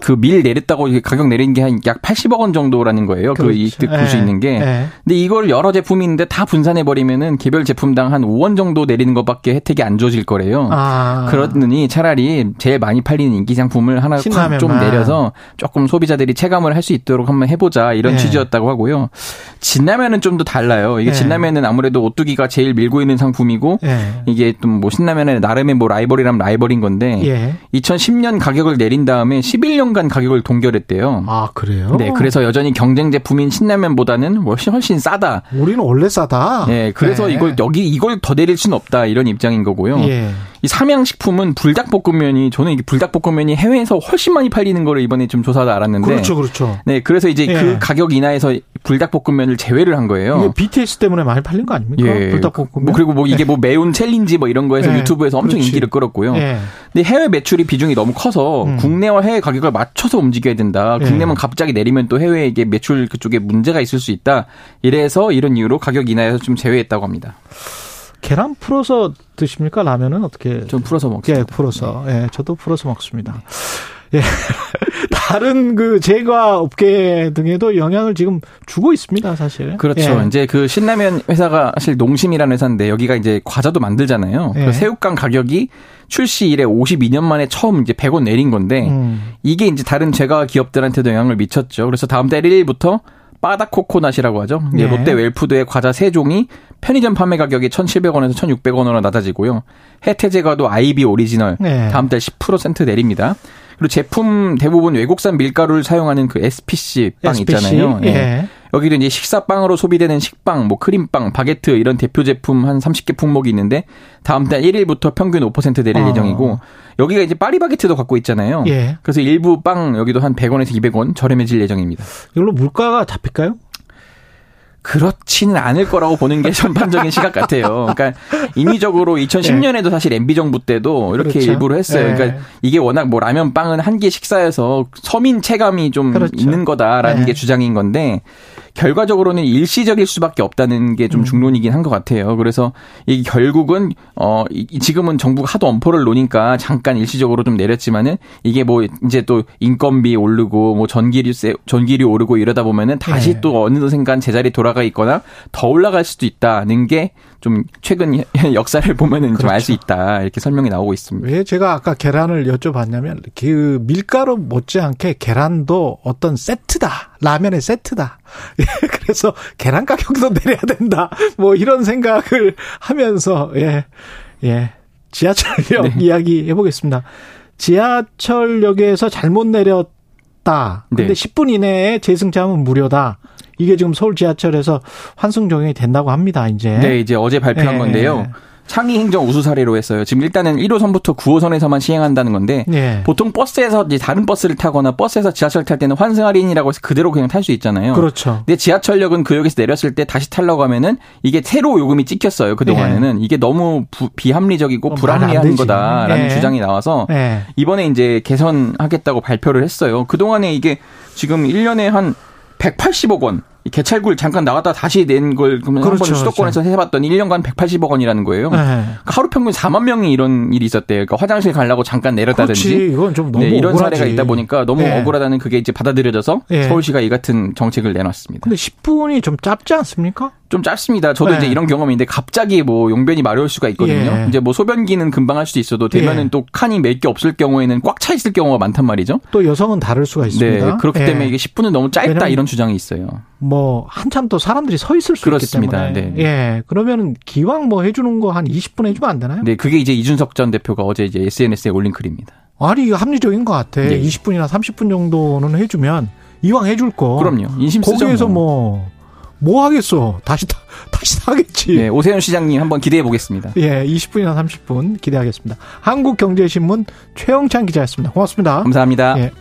그밀 내렸다고 가격 내린 게 한 약 80억 원 정도라는 거예요. 그 그렇죠. 그 이득 볼수 예. 있는 게. 네. 근데 이걸 여러 제품이 있는데 다 분산해 버리면은 개별 제품당 한 5원 정도 내리는 것밖에 혜택이 안 주어질 거래요. 아. 그러더니 차라리 제일 많이 팔리는 인기 상품을 하나 좀 내려서 조금 소비자들이 체감을 할 수 있도록 한번 해보자 이런 네. 취지였다고 하고요. 진라면은 좀 더 달라요. 이게 네. 진라면은 아무래도 오뚜기가 제일 밀고 있는 상품이고 이게 또 뭐 신라면의 나름의 뭐 라이벌이라면 라이벌인 건데 2010년 가격을 내린 다음에 11년 10년간 가격을 동결했대요. 아, 그래요? 네, 그래서 여전히 경쟁 제품인 신라면보다는 훨씬 훨씬 싸다. 우리는 원래 싸다. 네, 그래서 네. 이걸 여기 이걸 더 내릴 수는 없다 이런 입장인 거고요. 예. 이 삼양식품은 불닭볶음면이 저는 이게 불닭볶음면이 해외에서 훨씬 많이 팔리는 거를 이번에 좀 조사하다 알았는데 그렇죠, 그렇죠. 네, 그래서 이제 그 예. 그 가격 인하에서 불닭볶음면을 제외를 한 거예요. 이게 BTS 때문에 많이 팔린 거 아닙니까? 예. 불닭볶음면. 뭐 그리고 뭐 이게 뭐 매운 challenge 뭐 이런 거에서 예. 유튜브에서 엄청 그렇지. 인기를 끌었고요. 예. 근데 해외 매출이 비중이 너무 커서 음. 국내와 해외 가격을 맞춰서 움직여야 된다. 예. 국내만 갑자기 내리면 또 해외에 이게 매출 그쪽에 문제가 있을 수 있다. 이래서 이런 이유로 가격 인하해서 좀 제외했다고 합니다. 계란 풀어서 드십니까? 라면은 어떻게? 좀 풀어서 먹습니다. 예, 풀어서. 예, 저도 풀어서 먹습니다. 예. 다른 그 제과 업계 등에도 영향을 지금 주고 있습니다, 사실. 그렇죠. 예. 이제 그 신라면 회사가 사실 농심이라는 회사인데 여기가 이제 과자도 만들잖아요. 그 예. 그 새우깡 가격이 출시 이래 52년 만에 처음 이제 100원 내린 건데 음. 이게 이제 다른 제과 기업들한테도 영향을 미쳤죠. 그래서 다음 달 1일부터 빠다코코낫이라고 하죠. 예. 롯데 웰푸드의 과자 세 종의 편의점 판매 가격이 1,700원에서 1,600원으로 낮아지고요. 해태제과도 아이비 오리지널 네. 다음 달 10% 내립니다. 그리고 제품 대부분 외국산 밀가루를 사용하는 그 SPC 빵 SPC? 있잖아요. 예. 예. 여기도 이제 식사빵으로 소비되는 식빵, 뭐 크림빵, 바게트 이런 대표 제품 한 30개 품목이 있는데 다음 달 1일부터 평균 5% 내릴 어. 예정이고 여기가 이제 파리바게트도 갖고 있잖아요. 예. 그래서 일부 빵 여기도 한 100원에서 200원 저렴해질 예정입니다. 이걸로 물가가 잡힐까요? 그렇지는 않을 거라고 보는 게 전반적인 시각 같아요. 그러니까 인위적으로 2010년에도 네. 사실 MB 정부 때도 이렇게 그렇죠. 일부러 했어요. 네. 그러니까 이게 워낙 뭐 라면 빵은 한개 식사에서 서민 체감이 좀 그렇죠. 있는 거다라는 네. 게 주장인 건데 결과적으로는 일시적일 수밖에 없다는 게좀 음. 중론이긴 한 것 같아요. 그래서 이 결국은 어 지금은 정부가 하도 엄포를 놓으니까 잠깐 일시적으로 좀 내렸지만은 이게 뭐 이제 또 인건비 오르고 뭐 전기료 전기료 오르고 이러다 보면은 다시 네. 또 어느 순간 제자리 돌아가 있거나 더 올라갈 수도 있다는 게 좀 최근 역사를 보면은 그렇죠. 좀알 수 있다 이렇게 설명이 나오고 있습니다. 왜 제가 아까 계란을 여쭤봤냐면 그 밀가루 못지않게 계란도 어떤 세트다 라면의 세트다. 예, 그래서 계란 가격도 내려야 된다. 뭐 이런 생각을 하면서 예. 예. 지하철역 네. 이야기 해보겠습니다. 지하철역에서 잘못 내렸 다. 근데 네. 10분 이내에 재승차하면 무료다. 이게 지금 서울 지하철에서 환승 적용이 된다고 합니다, 이제. 네, 이제 어제 발표한 예. 건데요. 창의 행정 우수 사례로 했어요. 지금 일단은 1호선부터 9호선에서만 시행한다는 건데 네. 보통 버스에서 이제 다른 버스를 타거나 버스에서 지하철 탈 때는 환승 할인이라고 해서 그대로 그냥 탈 수 있잖아요. 그렇죠. 근데 지하철역은 그 역에서 내렸을 때 다시 타려고 하면은 이게 새로 요금이 찍혔어요. 그동안에는 네. 이게 너무 부, 비합리적이고 불합리한 거다라는 네. 주장이 나와서 네. 이번에 이제 개선하겠다고 발표를 했어요. 그동안에 이게 지금 1년에 한 180억 원 개찰구를 잠깐 나갔다 다시 낸 걸 그러면 그렇죠, 한번 수도권에서 그렇죠. 해봤더니 1년간 180억 원이라는 거예요. 네. 그러니까 하루 평균 4만 명이 이런 일이 있었대요. 그러니까 화장실 가려고 잠깐 내렸다든지. 그렇지. 이건 좀 너무 네, 이런 억울하지. 사례가 있다 보니까 너무 네. 억울하다는 그게 이제 받아들여져서 네. 서울시가 이 같은 정책을 내놨습니다. 근데 10분이 좀 짧지 않습니까? 좀 짧습니다. 저도 네. 이제 이런 경험이 있는데 갑자기 뭐 용변이 마려울 수가 있거든요. 예. 이제 뭐 소변기는 금방 할 수도 있어도 되면은 예. 또 칸이 몇 개 없을 경우에는 꽉 차 있을 경우가 많단 말이죠. 또 여성은 다를 수가 있습니다. 네, 그렇기 예. 때문에 이게 10분은 너무 짧다 이런 주장이 있어요. 뭐 한참 또 사람들이 서 있을 수 그렇습니다. 있기 때문에. 네. 예. 그러면은 기왕 뭐 해주는 거 한 20분 해주면 안 되나요? 네, 그게 이제 이준석 전 대표가 어제 이제 SNS에 올린 글입니다. 아니 이거 합리적인 것 같아. 네. 20분이나 30분 정도는 해주면 이왕 해줄 거. 그럼요. 인심 쓰죠. 거기에서 뭐. 뭐 하겠어. 다시, 타, 다시 하겠지. 네, 오세훈 시장님 한번 기대해 보겠습니다. 예, 20분이나 30분 기대하겠습니다. 한국경제신문 최영찬 기자였습니다. 고맙습니다. 감사합니다. 예.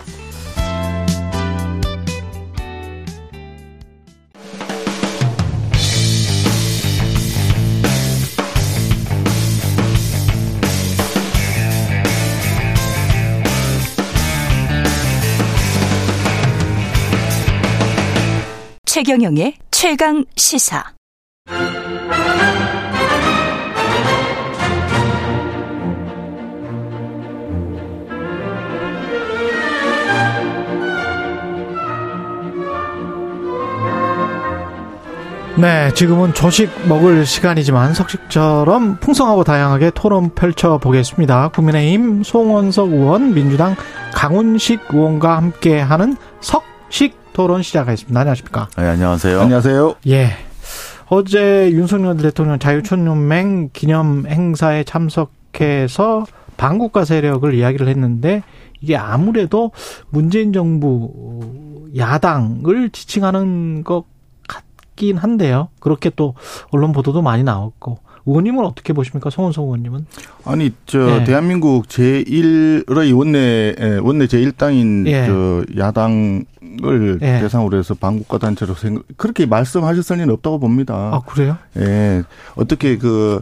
최경영의 최강 시사. 네, 지금은 조식 먹을 시간이지만 석식처럼 풍성하고 다양하게 토론 펼쳐 보겠습니다. 국민의힘 송원석 의원, 민주당 강훈식 의원과 함께하는 석식 토론 시작하겠습니다. 안녕하십니까? 네, 안녕하세요. 안녕하세요. 예. 어제 윤석열 대통령 자유촌연맹 기념 행사에 참석해서 반국가 세력을 이야기를 했는데 이게 아무래도 문재인 정부 야당을 지칭하는 것 같긴 한데요. 그렇게 또 언론 보도도 많이 나왔고 의원님은 어떻게 보십니까? 송원석 의원님은? 아니, 저, 예. 대한민국 제1의 원내, 원내 제1당인 예. 저 야당을 예. 대상으로 해서 반국가 단체로 생각, 그렇게 말씀하셨을 리는 없다고 봅니다. 아, 그래요? 예. 어떻게 그,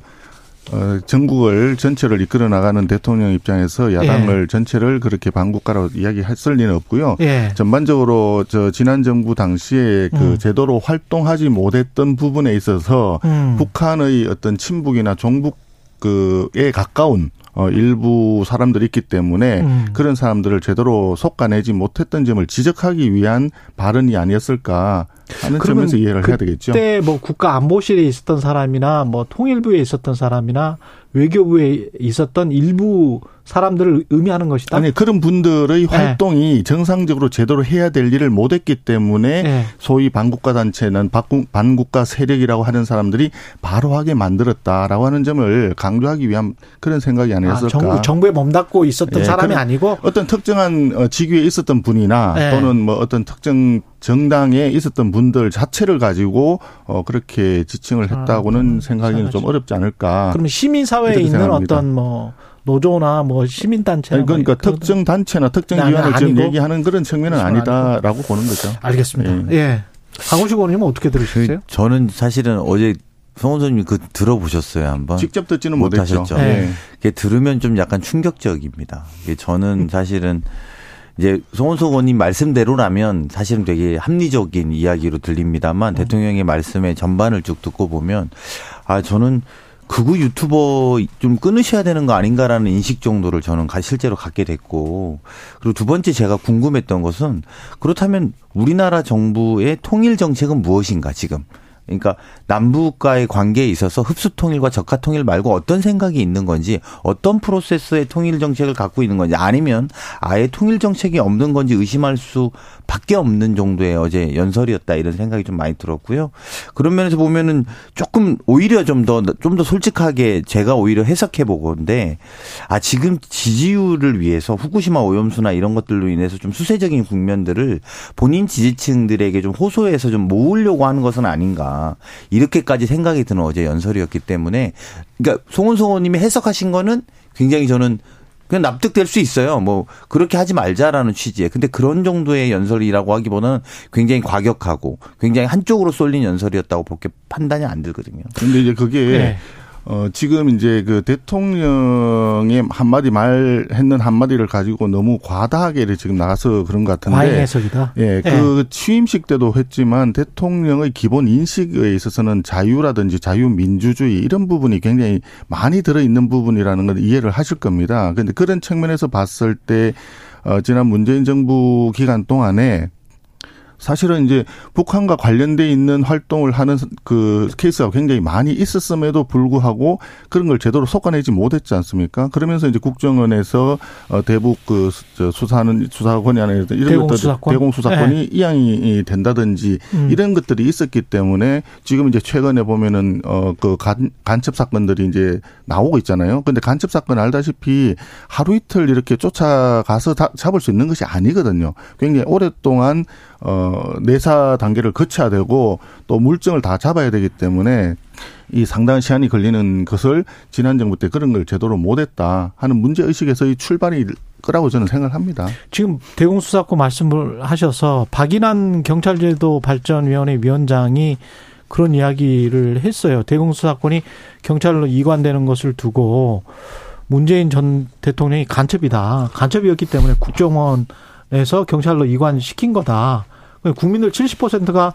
어, 전국을 전체를 이끌어 나가는 대통령 입장에서 야당을 예. 전체를 그렇게 반국가라고 이야기했을 리는 없고요. 예. 전반적으로 저 지난 정부 당시에 그 음. 제도로 활동하지 못했던 부분에 있어서 음. 북한의 어떤 친북이나 종북 그에 가까운 어 일부 사람들이 있기 때문에 음. 그런 사람들을 제대로 속아내지 못했던 점을 지적하기 위한 발언이 아니었을까 하는 점에서 이해를 해야 되겠죠. 그때 뭐 국가 안보실에 있었던 사람이나 뭐 통일부에 있었던 사람이나 외교부에 있었던 일부 사람들을 의미하는 것이다. 아니 그런 분들의 네. 활동이 정상적으로 제대로 해야 될 일을 못했기 때문에 네. 소위 반국가 단체는 반국가 세력이라고 하는 사람들이 바로하게 만들었다라고 하는 점을 강조하기 위한 그런 생각이 아니었을까. 아, 정부, 정부에 몸담고 있었던 네. 사람이 아니고 어떤 특정한 어, 직위에 있었던 분이나 네. 또는 뭐 어떤 특정 정당에 있었던 분들 자체를 가지고 어 그렇게 지칭을 아, 했다고는 아, 생각하기는 좀 어렵지 않을까. 그러면 시민 사회에 있는 생각합니다. 어떤 뭐 노조나 뭐 시민단체 뭐 그러니까 뭐 특정 단체나 특정 기관을 지금 얘기하는 그런 측면은 아니다라고 아니고. 보는 거죠. 알겠습니다. 예. 예. 강호식 의원님은 어떻게 들으셨어요? 그 저는 사실은 어제 성원선님 그 들어보셨어요 한번? 직접 듣지는 못하셨죠. 못 네. 그 들으면 좀 약간 충격적입니다. 저는 사실은 이제 송원석 의원님 말씀대로라면 사실은 되게 합리적인 이야기로 들립니다만 음. 대통령의 말씀의 전반을 쭉 듣고 보면 아 저는 극우 유튜버 좀 끊으셔야 되는 거 아닌가라는 인식 정도를 저는 실제로 갖게 됐고 그리고 두 번째 제가 궁금했던 것은 그렇다면 우리나라 정부의 통일 정책은 무엇인가 지금 그러니까 남북과의 관계에 있어서 흡수 통일과 적화 통일 말고 어떤 생각이 있는 건지 어떤 프로세스의 통일 정책을 갖고 있는 건지 아니면 아예 통일 정책이 없는 건지 의심할 수 밖에 없는 정도의 어제 연설이었다 이런 생각이 좀 많이 들었고요. 그런 면에서 보면은 조금 오히려 좀더 좀 더 솔직하게 제가 오히려 해석해 보건데 아 지금 지지율을 위해서 후쿠시마 오염수나 이런 것들로 인해서 좀 수세적인 국면들을 본인 지지층들에게 좀 호소해서 좀 모으려고 하는 것은 아닌가. 이렇게까지 생각이 드는 어제 연설이었기 때문에 그러니까 송은송 의원님이 해석하신 거는 굉장히 저는 그냥 납득될 수 있어요. 뭐 그렇게 하지 말자라는 취지에. 근데 그런 정도의 연설이라고 하기보다는 굉장히 과격하고 굉장히 한쪽으로 쏠린 연설이었다고 그렇게 판단이 안 들거든요. 근데 이제 그게 네. 어, 지금 이제 그 대통령의 한마디 말 했는 한마디를 가지고 너무 과다하게 지금 나가서 그런 것 같은데. 과잉 해석이다. 예, 그 네. 취임식 때도 했지만 대통령의 기본 인식에 있어서는 자유라든지 자유민주주의 이런 부분이 굉장히 많이 들어있는 부분이라는 걸 이해를 하실 겁니다. 근데 그런 측면에서 봤을 때, 어, 지난 문재인 정부 기간 동안에 사실은 이제 북한과 관련돼 있는 활동을 하는 그 케이스가 굉장히 많이 있었음에도 불구하고 그런 걸 제대로 속아내지 못했지 않습니까? 그러면서 이제 국정원에서 어 대북 그 수사하는 수사권이 아니라 이런 대공 것들 수사권? 대공 수사권이 네. 이양이 된다든지 음. 이런 것들이 있었기 때문에 지금 이제 최근에 보면은 어그 간첩 사건들이 이제 나오고 있잖아요. 근데 간첩 사건 알다시피 하루 이틀 이렇게 쫓아가서 잡을 수 있는 것이 아니거든요. 굉장히 오랫동안 어, 내사 단계를 거쳐야 되고 또 물증을 다 잡아야 되기 때문에 이 상당한 시간이 걸리는 것을 지난 정부 때 그런 걸 제대로 못했다 하는 문제 의식에서의 출발이 거라고 저는 생각을 합니다. 지금 대공수사권 말씀을 하셔서 박인환 경찰제도 발전위원회 위원장이 그런 이야기를 했어요. 대공수사권이 경찰로 이관되는 것을 두고 문재인 전 대통령이 간첩이다. 간첩이었기 때문에 국정원 에서 경찰로 이관시킨 거다. 국민들 70%가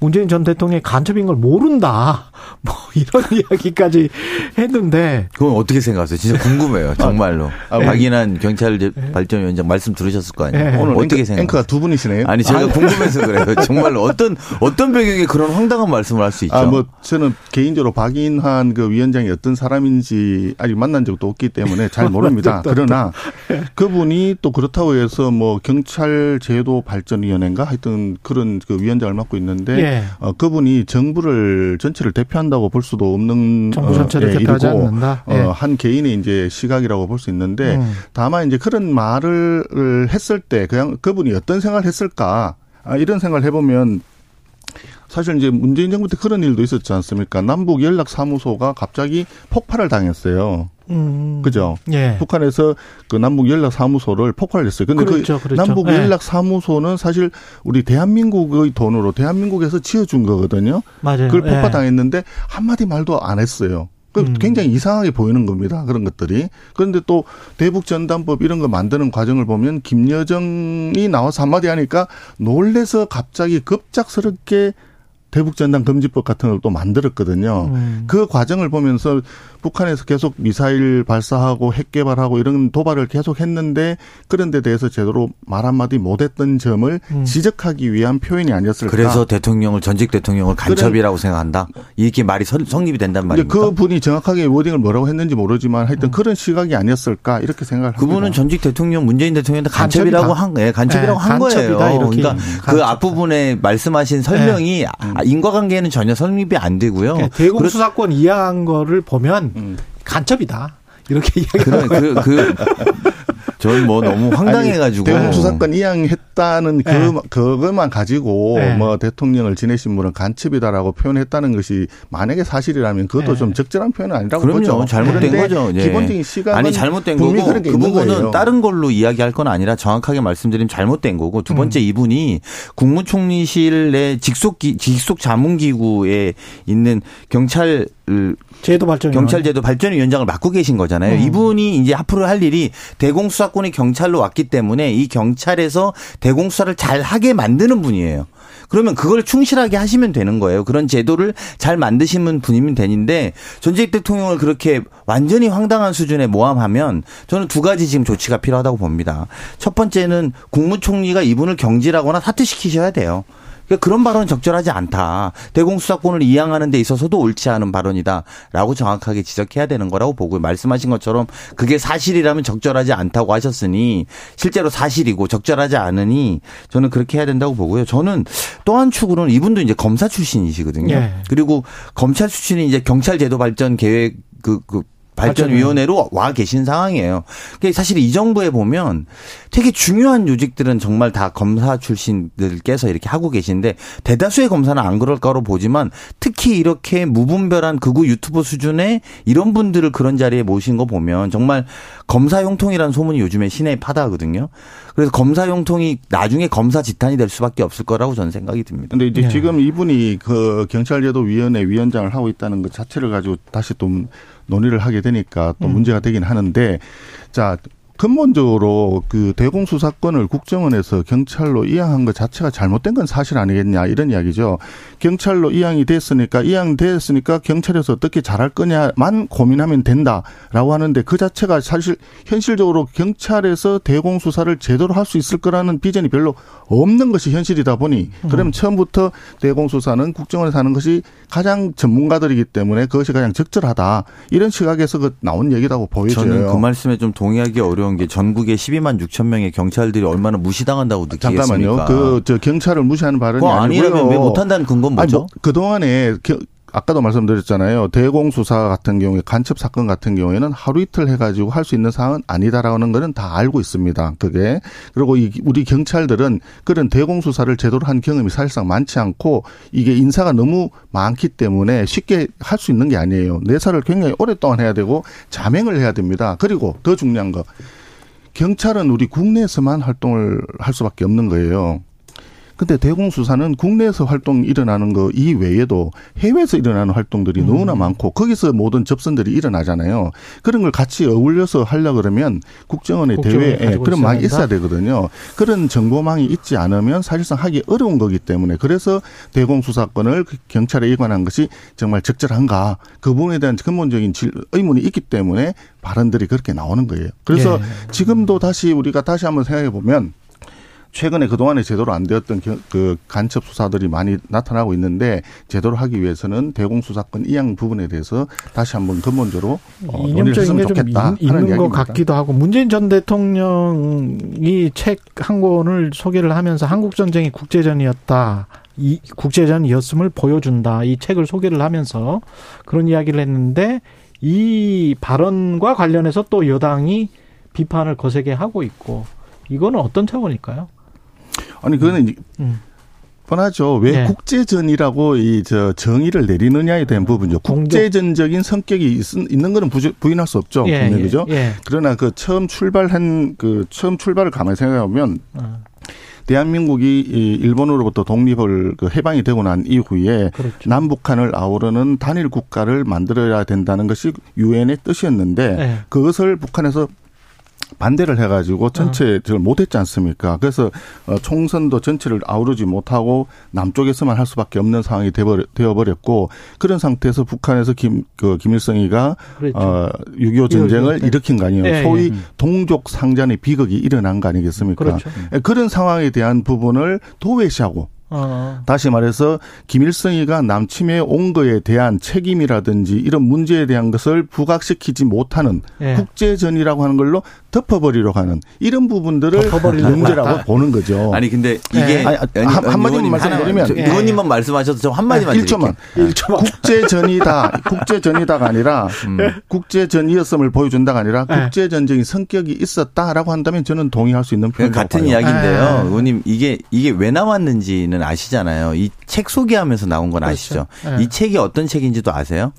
문재인 전 대통령이 간첩인 걸 모른다. 뭐 이런 이야기까지 했는데 그건 어떻게 생각하세요? 진짜 궁금해요. 정말로. 아, 네. 박인환 경찰 네. 발전위원장 말씀 들으셨을 거 아니에요. 네. 오늘 어떻게 생각하세요? 앵커가 두 분이시네요. 아니 제가 아, 궁금해서 그래요. 정말로 어떤 어떤 배경에 그런 황당한 말씀을 할 수 있죠? 아, 뭐 저는 개인적으로 박인환 그 위원장이 어떤 사람인지 아직 만난 적도 없기 때문에 잘 모릅니다. 그러나 그분이 또 그렇다고 해서 뭐 경찰 제도 발전위원회인가 하여튼 그런 그 위원장을 맡고 있는데 예. 어, 그분이 정부를 전체를 대표한다고 볼 수도 없는 정부 전체를 어, 예, 대표하지 일이고, 않는다. 예. 어, 한 개인의 이제 시각이라고 볼 수 있는데 음. 다만 이제 그런 말을 했을 때 그냥 그분이 어떤 생각을 했을까 아, 이런 생각을 해보면 사실 이제 문재인 정부 때 그런 일도 있었지 않습니까? 남북 연락 사무소가 갑자기 폭발을 당했어요. 음. 그죠? 예. 북한에서 그 남북 연락 사무소를 폭발했어요. 근데 그 그렇죠, 그 그렇죠. 남북 예. 연락 사무소는 사실 우리 대한민국의 돈으로 대한민국에서 지어준 거거든요. 맞아요. 그걸 예. 폭파당했는데 한마디 말도 안 했어요. 그 음. 굉장히 이상하게 보이는 겁니다. 그런 것들이. 그런데 또 대북 전단법 이런 거 만드는 과정을 보면 김여정이 나와서 한마디 하니까 놀래서 갑자기 급작스럽게 대북전단 금지법 같은 걸 또 만들었거든요. 음. 그 과정을 보면서 북한에서 계속 미사일 발사하고 핵 개발하고 이런 도발을 계속 했는데 그런 데 대해서 제대로 말 한마디 못했던 점을 음. 지적하기 위한 표현이 아니었을까. 그래서 대통령을 전직 대통령을 간첩이라고 그래. 생각한다. 이렇게 말이 성립이 된단 말입니까? 그 분이 정확하게 워딩을 뭐라고 했는지 모르지만 하여튼 음. 그런 시각이 아니었을까 이렇게 생각을 합니다. 그분은 전직 대통령 문재인 대통령한테 간첩이라고 한, 예, 간첩이라고 네, 한 거예요. 그러니까 그 앞부분에 말씀하신 설명이 네. 음. 인과관계는 전혀 성립이 안 되고요. 그러니까 대공 수사권 이양한 거를 보면 음. 간첩이다. 이렇게 이야기하는 그, 그, 저는 뭐 너무 황당해가지고. 대공수 사건 이양했다는 그, 네. 그것만 가지고 네. 뭐 대통령을 지내신 분은 간첩이다라고 표현했다는 것이 만약에 사실이라면 그것도 네. 좀 적절한 표현은 아니라고 그럼요. 보죠. 잘못된 거죠. 네. 기본적인 시간 아니 잘못된 거고 그 부분은 다른 걸로 이야기할 건 아니라 정확하게 말씀드리면 잘못된 거고 두 번째 음. 이분이 국무총리실 내 직속 기, 직속 자문기구에 있는 경찰 제도 발전 경찰 제도 발전 위원장을 맡고 계신 거잖아요. 음. 이분이 이제 앞으로 할 일이 대공 수사권이 경찰로 왔기 때문에 이 경찰에서 대공 수사를 잘 하게 만드는 분이에요. 그러면 그걸 충실하게 하시면 되는 거예요. 그런 제도를 잘 만드시는 분이면 되는데 전직 대통령을 그렇게 완전히 황당한 수준에 모함하면 저는 두 가지 지금 조치가 필요하다고 봅니다. 첫 번째는 국무총리가 이분을 경질하거나 사퇴시키셔야 돼요. 그러니까 그런 발언은 적절하지 않다. 대공수사권을 이양하는 데 있어서도 옳지 않은 발언이다라고 정확하게 지적해야 되는 거라고 보고 말씀하신 것처럼 그게 사실이라면 적절하지 않다고 하셨으니 실제로 사실이고 적절하지 않으니 저는 그렇게 해야 된다고 보고요. 저는 또 한 축으로는 이분도 이제 검사 출신이시거든요. 네. 그리고 검찰 출신이 이제 경찰 제도 발전 계획 그, 그 발전위원회로 와 계신 상황이에요. 그러니까 사실 이 정부에 보면 되게 중요한 요직들은 정말 다 검사 출신들께서 이렇게 하고 계신데 대다수의 검사는 안 그럴 거로 보지만 특히 이렇게 무분별한 극우 유튜버 수준의 이런 분들을 그런 자리에 모신 거 보면 정말 검사 용통이라는 소문이 요즘에 시내에 파다하거든요. 그래서 검사 용통이 나중에 검사 지탄이 될 수밖에 없을 거라고 저는 생각이 듭니다. 근데 이제 네. 지금 이분이 그 경찰제도위원회 위원장을 하고 있다는 것 자체를 가지고 다시 또 논의를 하게 되니까 또 음. 문제가 되긴 하는데 자 근본적으로 그 대공수사권을 국정원에서 경찰로 이양한 것 자체가 잘못된 건 사실 아니겠냐 이런 이야기죠. 경찰로 이양이 됐으니까 이양됐으니까 경찰에서 어떻게 잘할 거냐만 고민하면 된다라고 하는데 그 자체가 사실 현실적으로 경찰에서 대공 수사를 제대로 할 수 있을 거라는 비전이 별로 없는 것이 현실이다 보니 그러면 음. 처음부터 대공 수사는 국정원에서 하는 것이 가장 전문가들이기 때문에 그것이 가장 적절하다 이런 시각에서 그 나온 얘기라고 보여져요. 저는 그 말씀에 좀 동의하기 어려운 어려운 게 전국에 12만 6천 명의 경찰들이 얼마나 무시당한다고 느끼겠습니까? 잠깐만요. 그 저 경찰을 무시하는 발언이 아니라면 왜 못한다는 근거는 뭐죠? 뭐, 그 동안에 아까도 말씀드렸잖아요. 대공수사 같은 경우에 간첩 사건 같은 경우에는 하루 이틀 해가지고 할 수 있는 사항은 아니다라는 거는 다 알고 있습니다. 그게 그리고 이 우리 경찰들은 그런 대공수사를 제대로 한 경험이 사실상 많지 않고 이게 인사가 너무 많기 때문에 쉽게 할 수 있는 게 아니에요. 내사를 굉장히 오랫동안 해야 되고 자명을 해야 됩니다. 그리고 더 중요한 거 경찰은 우리 국내에서만 활동을 할 수밖에 없는 거예요. 근데 대공수사는 국내에서 활동 일어나는 거 이외에도 해외에서 일어나는 활동들이 음. 너무나 많고 거기서 모든 접선들이 일어나잖아요. 그런 걸 같이 어울려서 하려 그러면 국정원의 대회에 그런 망이 있어야 되거든요. 그런 정보망이 있지 않으면 사실상 하기 어려운 거기 때문에 그래서 대공수사권을 그 경찰에 일관한 것이 정말 적절한가 그 부분에 대한 근본적인 의문이 있기 때문에 발언들이 그렇게 나오는 거예요. 그래서 예. 지금도 다시 우리가 다시 한번 생각해 보면 최근에 그동안에 제대로 안 되었던 그 간첩 수사들이 많이 나타나고 있는데 제대로 하기 위해서는 대공수사권 이양 부분에 대해서 다시 한번 근본적으로 어, 논의를 했으면 좋겠다 인, 하는 것 같기도 하고 문재인 전 대통령이 책 한 권을 소개를 하면서 한국 전쟁이 국제전이었다. 이 국제전이었음을 보여준다. 이 책을 소개를 하면서 그런 이야기를 했는데 이 발언과 관련해서 또 여당이 비판을 거세게 하고 있고 이거는 어떤 차원일까요? 아니 그거는 음. 뻔하죠. 왜 네. 국제전이라고 이 저 정의를 내리느냐에 대한 부분이죠. 국제전적인 성격이 있, 는 거는 부인할 수 없죠. 예, 분명히 그죠. 예, 예. 그러나 그 처음 출발한 그 처음 출발을 가만히 생각해 보면 어. 대한민국이 일본으로부터 독립을 그 해방이 되고 난 이후에 그렇죠. 남북한을 아우르는 단일 국가를 만들어야 된다는 것이 유엔의 뜻이었는데 네. 그것을 북한에서 반대를 해가지고 전체를 어. 못했지 않습니까? 그래서 어, 총선도 전체를 아우르지 못하고 남쪽에서만 할 수밖에 없는 상황이 되어버렸고 그런 상태에서 북한에서 김, 그 김일성이가 그렇죠. 어, 6.25 전쟁을 일으킨 거 아니에요. 예, 소위 예. 동족 상잔의 비극이 일어난 거 아니겠습니까? 그렇죠. 예, 그런 상황에 대한 부분을 도외시하고 어. 다시 말해서 김일성이가 남침에 온 거에 대한 책임이라든지 이런 문제에 대한 것을 부각시키지 못하는 예. 국제전이라고 하는 걸로 덮어버리려고 하는 이런 부분들을 문제라고 보는 거죠. 아니 근데 이게 네. 아니, 한, 한마디만 말씀드리면 의원님만 말씀하셔도 좀 한마디만 네. 1초만. 1초만. 국제전이다. 국제전이다가 아니라 음. 국제전이었음을 보여준다가 아니라 네. 국제전쟁이 성격이 있었다라고 한다면 저는 동의할 수 있는 표현 같은 봐요. 이야기인데요. 네. 의원님 이게 이게 왜 나왔는지는 아시잖아요. 이 책 소개하면서 나온 건 그렇죠. 아시죠? 그렇죠. 이 책이 어떤 책인지도 아세요?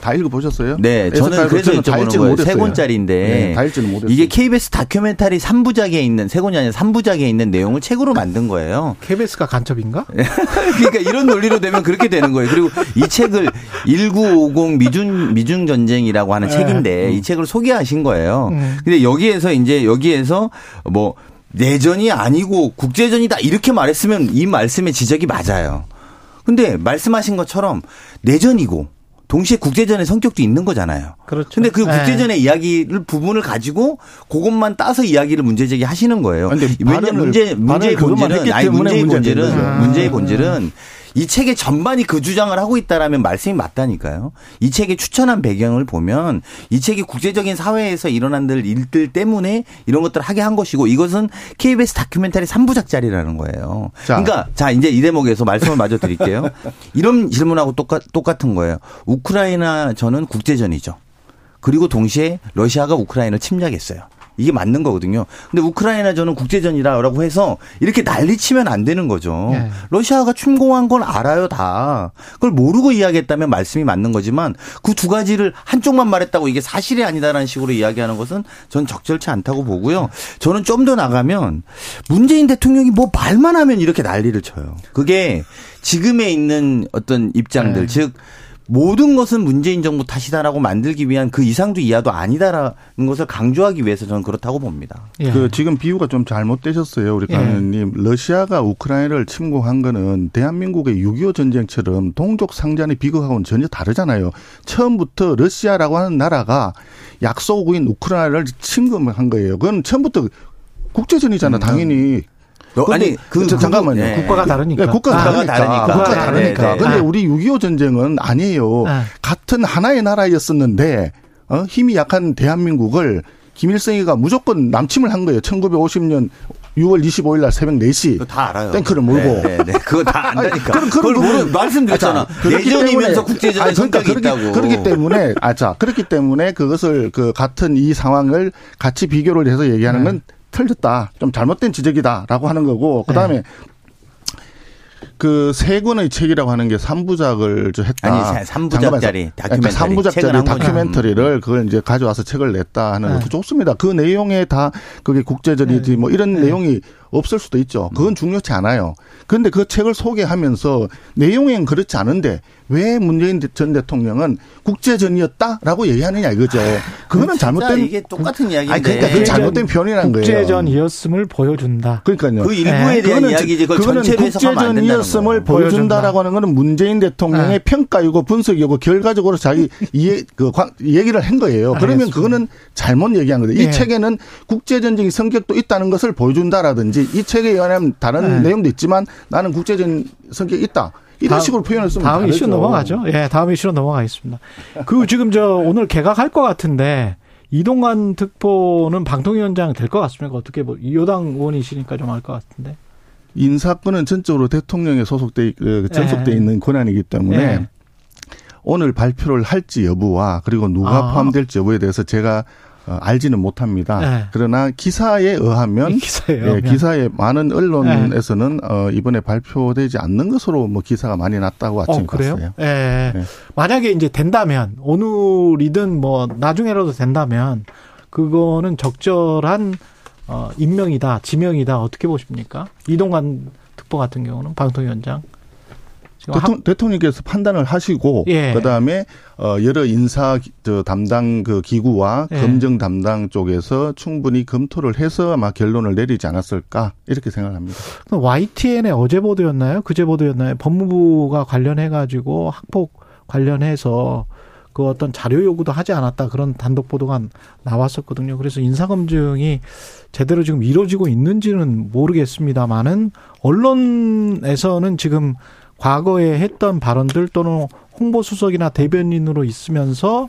다 읽어 보셨어요? 네. 저는 그래서 여쭤보는 거예요. 세 권짜리인데. 네, 다 읽지는 못했어요. 이게 KBS 다큐멘터리 3부작에 있는, 세 권이 아니라 3부작에 있는 내용을 책으로 만든 거예요. KBS가 간첩인가? 그러니까 이런 논리로 되면 그렇게 되는 거예요. 그리고 이 책을 1950 미중, 미중 전쟁이라고 하는 네. 책인데 이 책을 소개하신 거예요. 음. 근데 여기에서 이제 여기에서 뭐 내전이 아니고 국제전이다 이렇게 말했으면 이 말씀의 지적이 맞아요. 근데 말씀하신 것처럼 내전이고 동시에 국제전의 성격도 있는 거잖아요. 그렇죠. 근데 그 네. 국제전의 네. 이야기를 부분을 가지고 그것만 따서 이야기를 문제 제기하시는 거예요. 왜냐 문제 문제의 본질은 아니 문제의 본질은 문제의 본질은 이 책의 전반이 그 주장을 하고 있다라면 말씀이 맞다니까요. 이 책의 추천한 배경을 보면 이 책이 국제적인 사회에서 일어난 일들 때문에 이런 것들을 하게 한 것이고 이것은 KBS 다큐멘터리 3부작짜리라는 거예요. 자. 그러니까 자 이제 이 대목에서 말씀을 마저 드릴게요. 이런 질문하고 똑같, 똑같은 거예요. 우크라이나 전은 국제전이죠. 그리고 동시에 러시아가 우크라이나를 침략했어요. 이게 맞는 거거든요. 근데 우크라이나전은 국제전이라고 해서 이렇게 난리치면 안 되는 거죠. 네. 러시아가 침공한 건 알아요, 다. 그걸 모르고 이야기했다면 말씀이 맞는 거지만 그 두 가지를 한쪽만 말했다고 이게 사실이 아니다라는 식으로 이야기하는 것은 전 적절치 않다고 보고요. 저는 좀 더 나가면 문재인 대통령이 뭐 말만 하면 이렇게 난리를 쳐요. 그게 지금에 있는 어떤 입장들, 네. 즉 모든 것은 문재인 정부 탓이다라고 만들기 위한 그 이상도 이하도 아니다라는 것을 강조하기 위해서 저는 그렇다고 봅니다. 예. 그 지금 비유가 좀 잘못되셨어요. 우리 강의님. 예. 러시아가 우크라이나를 침공한 거는 대한민국의 6.25 전쟁처럼 동족 상잔의 비극하고는 전혀 다르잖아요. 처음부터 러시아라고 하는 나라가 약소국인 우크라이나를 침공한 거예요. 그건 처음부터 국제전이잖아, 음. 당연히. 아니 그 잠깐만요. 네. 국가가 다르니까. 네, 국가가 다르니까. 다르니까. 국가가 네, 다르니까. 네, 네. 근데 우리 6.25 전쟁은 아니에요. 네. 같은 하나의 나라였었는데 어? 힘이 약한 대한민국을 김일성이가 무조건 남침을 한 거예요. 1950년 6월 25일 날 새벽 4시. 다 알아요. 탱크를 몰고. 네, 네, 네. 그거 다 안다니까. 그럼 그걸 모르 말씀드렸잖아. 아, 내전이면서 국제전에 그러니까 그렇기, 있다고. 그렇기 때문에 아 자, 그렇기 때문에 그것을 그 같은 이 상황을 같이 비교를 해서 얘기하는 건 틀렸다. 좀 잘못된 지적이다라고 하는 거고 그다음에 네. 그 세 권의 책이라고 하는 게 3부작을 저 했다. 아니, 3부작짜리 다큐멘터리. 3부작짜리 다큐멘터리를 그걸 이제 가져와서 책을 냈다 하는 네. 것도 좋습니다. 그 내용에 다 그게 국제전이지 네. 뭐 이런 네. 내용이 없을 수도 있죠. 그건 중요치 않아요. 그런데 그 책을 소개하면서 내용엔 그렇지 않은데 왜 문재인 전 대통령은 국제전이었다라고 얘기하느냐 이거죠. 그거는 잘못된 이게 똑같은 이야기인데. 아니 그러니까 그 잘못된 표현이라는 거예요. 국제전이었음을 보여준다. 그러니까요. 그 일부에 네. 대한 이야기지. 그거는 국제전이 었음을 보여준다라고 하는 거는 문재인 대통령의 네. 평가이고 분석이고 결과적으로 자기 이해 그 얘기를 한 거예요. 그러면 알겠습니다. 그거는 잘못 얘기한 거예요. 이 네. 책에는 국제전적인 성격도 있다는 것을 보여준다라든지 이 책에 의하면 다른 네. 내용도 있지만 나는 국제전 성격이 있다. 이런 다음, 식으로 표현을 쓰면 다음 이슈 넘어가죠. 예, 다음 이슈로 넘어가겠습니다. 그 지금 저 오늘 개각할 것 같은데 이동관 특보는 방통위원장 될 것 같습니까? 어떻게 뭐 여당 의원이시니까 좀 알 것 같은데. 인사권은 전적으로 대통령에 소속돼 그 전속돼 예. 있는 권한이기 때문에 예. 오늘 발표를 할지 여부와 그리고 누가 아. 포함될지 여부에 대해서 제가 어, 알지는 못합니다. 네. 그러나 기사에 의하면 기사에, 예, 기사에 많은 언론에서는 네. 어, 이번에 발표되지 않는 것으로 뭐 기사가 많이 났다고 아침 어, 그래요? 봤어요. 예. 네. 만약에 이제 된다면 오늘이든 뭐 나중에라도 된다면 그거는 적절한 어, 임명이다, 지명이다 어떻게 보십니까? 이동관 특보 같은 경우는 방통위원장. 대통령, 대통령께서 판단을 하시고 예. 그다음에 어 여러 인사 저 담당 그 기구와 예. 검증 담당 쪽에서 충분히 검토를 해서 아마 결론을 내리지 않았을까 이렇게 생각합니다. YTN의 어제 보도였나요? 그제 보도였나요? 법무부가 관련해 가지고 학폭 관련해서 그 어떤 자료 요구도 하지 않았다 그런 단독 보도가 나왔었거든요. 그래서 인사 검증이 제대로 지금 이루어지고 있는지는 모르겠습니다만은 언론에서는 지금 과거에 했던 발언들 또는 홍보 수석이나 대변인으로 있으면서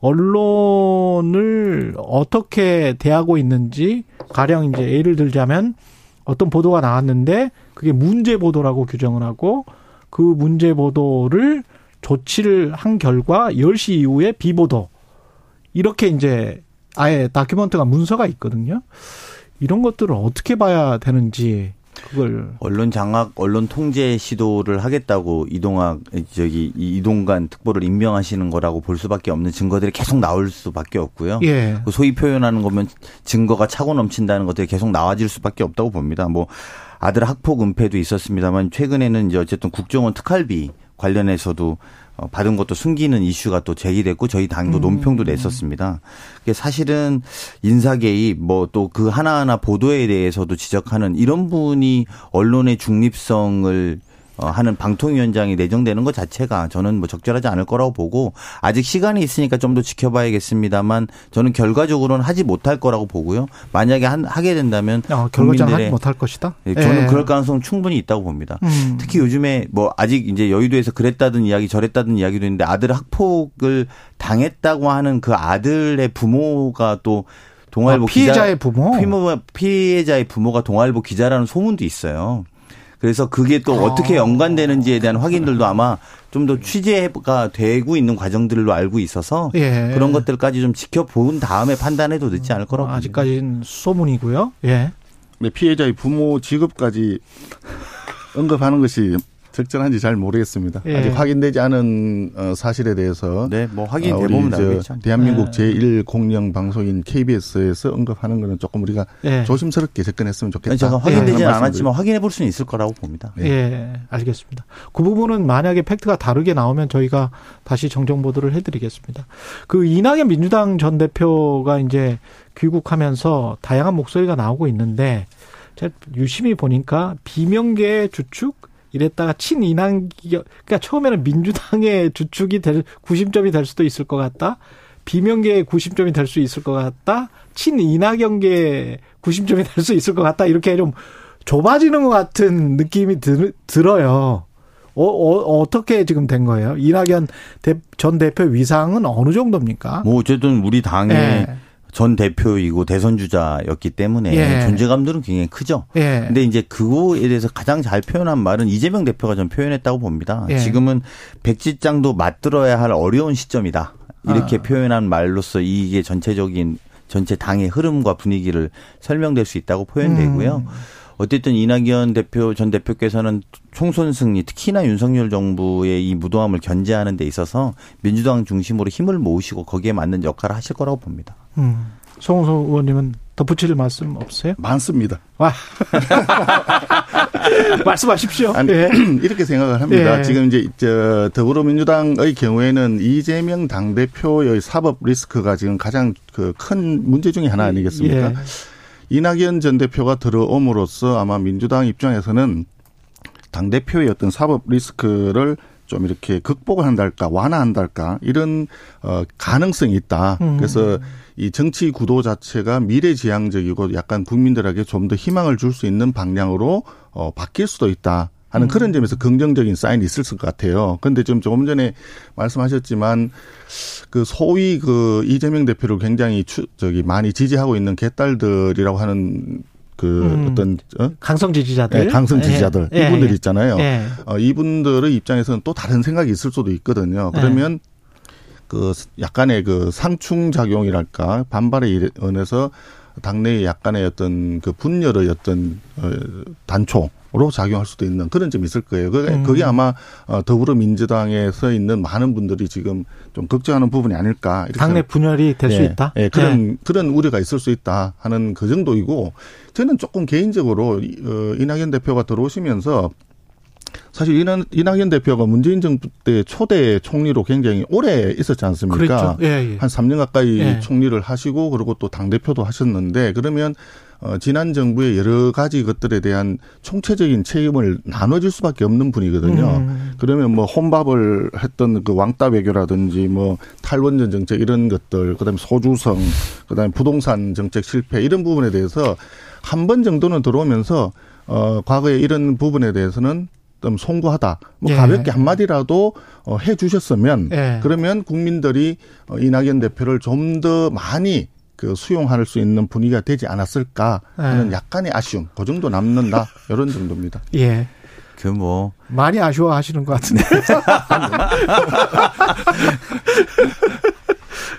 언론을 어떻게 대하고 있는지 가령 이제 예를 들자면 어떤 보도가 나왔는데 그게 문제 보도라고 규정을 하고 그 문제 보도를 조치를 한 결과 10시 이후에 비보도 이렇게 이제 아예 다큐멘트가 문서가 있거든요. 이런 것들을 어떻게 봐야 되는지 그걸 언론 장악, 언론 통제 시도를 하겠다고 이동학 저기 이동관 특보를 임명하시는 거라고 볼 수밖에 없는 증거들이 계속 나올 수밖에 없고요. 예. 그 소위 표현하는 거면 증거가 차고 넘친다는 것들이 계속 나와질 수밖에 없다고 봅니다. 뭐 아들 학폭 은폐도 있었습니다만 최근에는 이제 어쨌든 국정원 특활비 관련해서도 어, 받은 것도 숨기는 이슈가 또 제기됐고 저희 당도 음. 논평도 냈었습니다. 사실은 인사 개입 뭐 또 그 하나하나 보도에 대해서도 지적하는 이런 분이 언론의 중립성을 어, 하는 방통위원장이 내정되는 것 자체가 저는 뭐 적절하지 않을 거라고 보고 아직 시간이 있으니까 좀 더 지켜봐야겠습니다만 저는 결과적으로는 하지 못할 거라고 보고요. 만약에 한, 하게 된다면 아, 결과적으로 하지 못할 것이다. 네, 저는 예. 그럴 가능성 충분히 있다고 봅니다. 음. 특히 요즘에 뭐 아직 이제 여의도에서 그랬다든 이야기 저랬다든 이야기도 있는데 아들 학폭을 당했다고 하는 그 아들의 부모가 또 동아일보 아, 피해자의 기자, 부모 피해자의 부모가 동아일보 기자라는 소문도 있어요. 그래서 그게 또 아. 어떻게 연관되는지에 대한 확인들도 아마 좀 더 취재가 되고 있는 과정들로 알고 있어서 예. 그런 것들까지 좀 지켜본 다음에 판단해도 늦지 않을 거라고 아직까지는 소문이고요. 예. 네, 피해자의 부모 직업까지 언급하는 것이 적절한지 잘 모르겠습니다. 예. 아직 확인되지 않은 어, 사실에 대해서 네, 뭐 확인되면 아, 우리 대한민국 예. 제1 공영 방송인 KBS에서 언급하는 거는 조금 우리가 예. 조심스럽게 접근했으면 좋겠다. 제가 확인되지 는 않았지만 확인해 볼 수는 있을 거라고 봅니다. 예. 예, 알겠습니다. 그 부분은 만약에 팩트가 다르게 나오면 저희가 다시 정정 보도를 해드리겠습니다. 그 이낙연 민주당 전 대표가 이제 귀국하면서 다양한 목소리가 나오고 있는데 제가 유심히 보니까 비명계 주축 이랬다가 친이낙기 그러니까 처음에는 민주당의 주축이 될 구심점이 될 수도 있을 것 같다. 비명계의 구심점이 될 수 있을 것 같다. 친이낙연계 구심점이 될 수 있을 것 같다. 이렇게 좀 좁아지는 것 같은 느낌이 들, 들어요. 어, 어, 어떻게 지금 된 거예요? 이낙연 전 대표 위상은 어느 정도입니까? 뭐 어쨌든 우리 당의 네. 전 대표이고 대선 주자였기 때문에 예. 존재감들은 굉장히 크죠. 예. 근데 이제 그거에 대해서 가장 잘 표현한 말은 이재명 대표가 좀 표현했다고 봅니다. 예. 지금은 백지장도 맞들어야 할 어려운 시점이다. 이렇게 아. 표현한 말로써 이게 전체적인 전체 당의 흐름과 분위기를 설명될 수 있다고 표현되고요. 음. 어쨌든 이낙연 대표 전 대표께서는 총선 승리 특히나 윤석열 정부의 이 무도함을 견제하는 데 있어서 민주당 중심으로 힘을 모으시고 거기에 맞는 역할을 하실 거라고 봅니다. 음. 송호소 의원님은 덧붙일 말씀 없으세요? 많습니다. 와. 말씀하십시오. 아니, 예. 이렇게 생각을 합니다. 예. 지금 이제 저 더불어민주당의 경우에는 이재명 당대표의 사법 리스크가 지금 가장 그 큰 문제 중의 하나 아니겠습니까? 예. 이낙연 전 대표가 들어옴으로써 아마 민주당 입장에서는 당 대표의 어떤 사법 리스크를 좀 이렇게 극복을 한달까 완화한달까 이런 어 가능성이 있다. 음. 그래서 이 정치 구도 자체가 미래지향적이고 약간 국민들에게 좀 더 희망을 줄 수 있는 방향으로 어 바뀔 수도 있다. 하는 음. 그런 점에서 긍정적인 사인이 있을 것 같아요. 그런데 좀 조금 전에 말씀하셨지만 그 소위 그 이재명 대표를 굉장히 추, 저기 많이 지지하고 있는 개딸들이라고 하는 그 음. 어떤 어? 강성 지지자들, 네, 강성 지지자들 예. 이분들 예. 있잖아요. 예. 어, 이분들의 입장에서는 또 다른 생각이 있을 수도 있거든요. 그러면 그 약간의 그 상충 작용이랄까 반발에 의해서 당내에 약간의 어떤 그 분열의 어떤 어, 단초 로 작용할 수도 있는 그런 점이 있을 거예요. 그게, 음. 그게 아마 어, 더불어민주당에 서 있는 많은 분들이 지금 좀 걱정하는 부분이 아닐까. 당내 분열이 될수 예, 있다. 예, 그런 예. 그런 우려가 있을 수 있다 하는 그 정도이고 저는 조금 개인적으로 어, 이낙연 대표가 들어오시면서 사실 이낙, 이낙연 대표가 문재인 정부 때 초대 총리로 굉장히 오래 있었지 않습니까? 예, 예. 한 3년 가까이 예. 총리를 하시고 그리고 또 당대표도 하셨는데 그러면 어, 지난 정부의 여러 가지 것들에 대한 총체적인 책임을 나눠줄 수밖에 없는 분이거든요. 음. 그러면 뭐 혼밥을 했던 그 왕따 외교라든지 뭐 탈원전 정책 이런 것들, 그다음에 소주성, 그다음에 부동산 정책 실패 이런 부분에 대해서 한 번 정도는 들어오면서 어, 과거에 이런 부분에 대해서는 좀 송구하다. 뭐 예. 가볍게 한마디라도 어, 해 주셨으면 예. 그러면 국민들이 어, 이낙연 대표를 좀 더 많이 그 수용할 수 있는 분위기가 되지 않았을까 하는 예. 약간의 아쉬움. 그 정도 남는다. 이런 정도입니다. 예. 그 뭐. 많이 아쉬워하시는 것 같은데.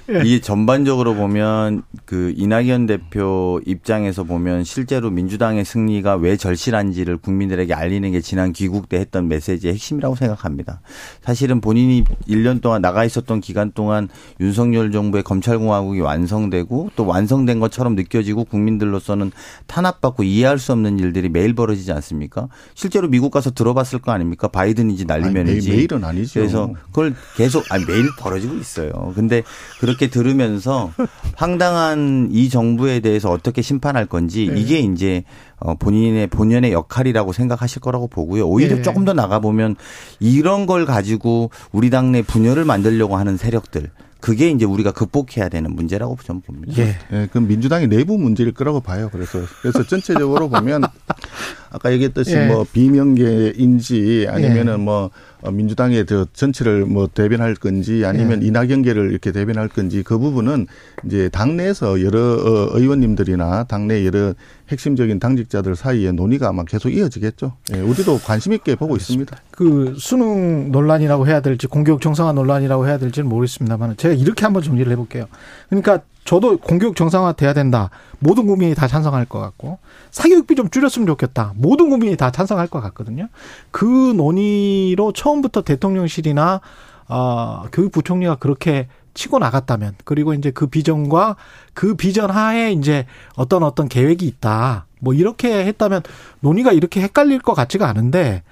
예. 이 전반적으로 보면 그 이낙연 대표 입장에서 보면 실제로 민주당의 승리가 왜 절실한지를 국민들에게 알리는 게 지난 귀국 때 했던 메시지의 핵심이라고 생각합니다. 사실은 본인이 1년 동안 나가 있었던 기간 동안 윤석열 정부의 검찰공화국이 완성되고 또 완성된 것처럼 느껴지고 국민들로서는 탄압받고 이해할 수 없는 일들이 매일 벌어지지 않습니까? 실제로 미국 가서 들어봤을 거 아닙니까? 바이든인지 날리면인지. 매일은 아니죠. 그래서 그걸 계속 아니 매일 벌어지고 있어요. 근데 그렇게 들으면서 황당한 이 정부에 대해서 어떻게 심판할 건지 네. 이게 이제 어 본인의 본연의 역할이라고 생각하실 거라고 보고요. 오히려 네. 조금 더 나가 보면 이런 걸 가지고 우리 당내 분열을 만들려고 하는 세력들 그게 이제 우리가 극복해야 되는 문제라고 저는 봅니다. 예. 예. 그럼 민주당이 내부 문제일 거라고 봐요. 그래서 그래서 전체적으로 보면 아까 얘기했듯이 예. 뭐 비명계인지 아니면은 예. 뭐 어, 민주당의 저 전체를 뭐 대변할 건지 아니면 예. 이낙연계를 이렇게 대변할 건지 그 부분은 이제 당내에서 여러 어, 의원님들이나 당내 여러 핵심적인 당직자들 사이에 논의가 아마 계속 이어지겠죠. 예, 우리도 관심 있게 보고 있습니다. 그 수능 논란이라고 해야 될지 공교육 정상화 논란이라고 해야 될지는 모르겠습니다만 제가 이렇게 한번 정리를 해볼게요. 그러니까 저도 공교육 정상화 돼야 된다. 모든 국민이 다 찬성할 것 같고 사교육비 좀 줄였으면 좋겠다. 모든 국민이 다 찬성할 것 같거든요. 그 논의로 처음부터 대통령실이나 어, 교육부총리가 그렇게 치고 나갔다면 그리고 이제 그 비전과 그 비전 하에 이제 어떤 어떤 계획이 있다. 뭐 이렇게 했다면 논의가 이렇게 헷갈릴 것 같지가 않은데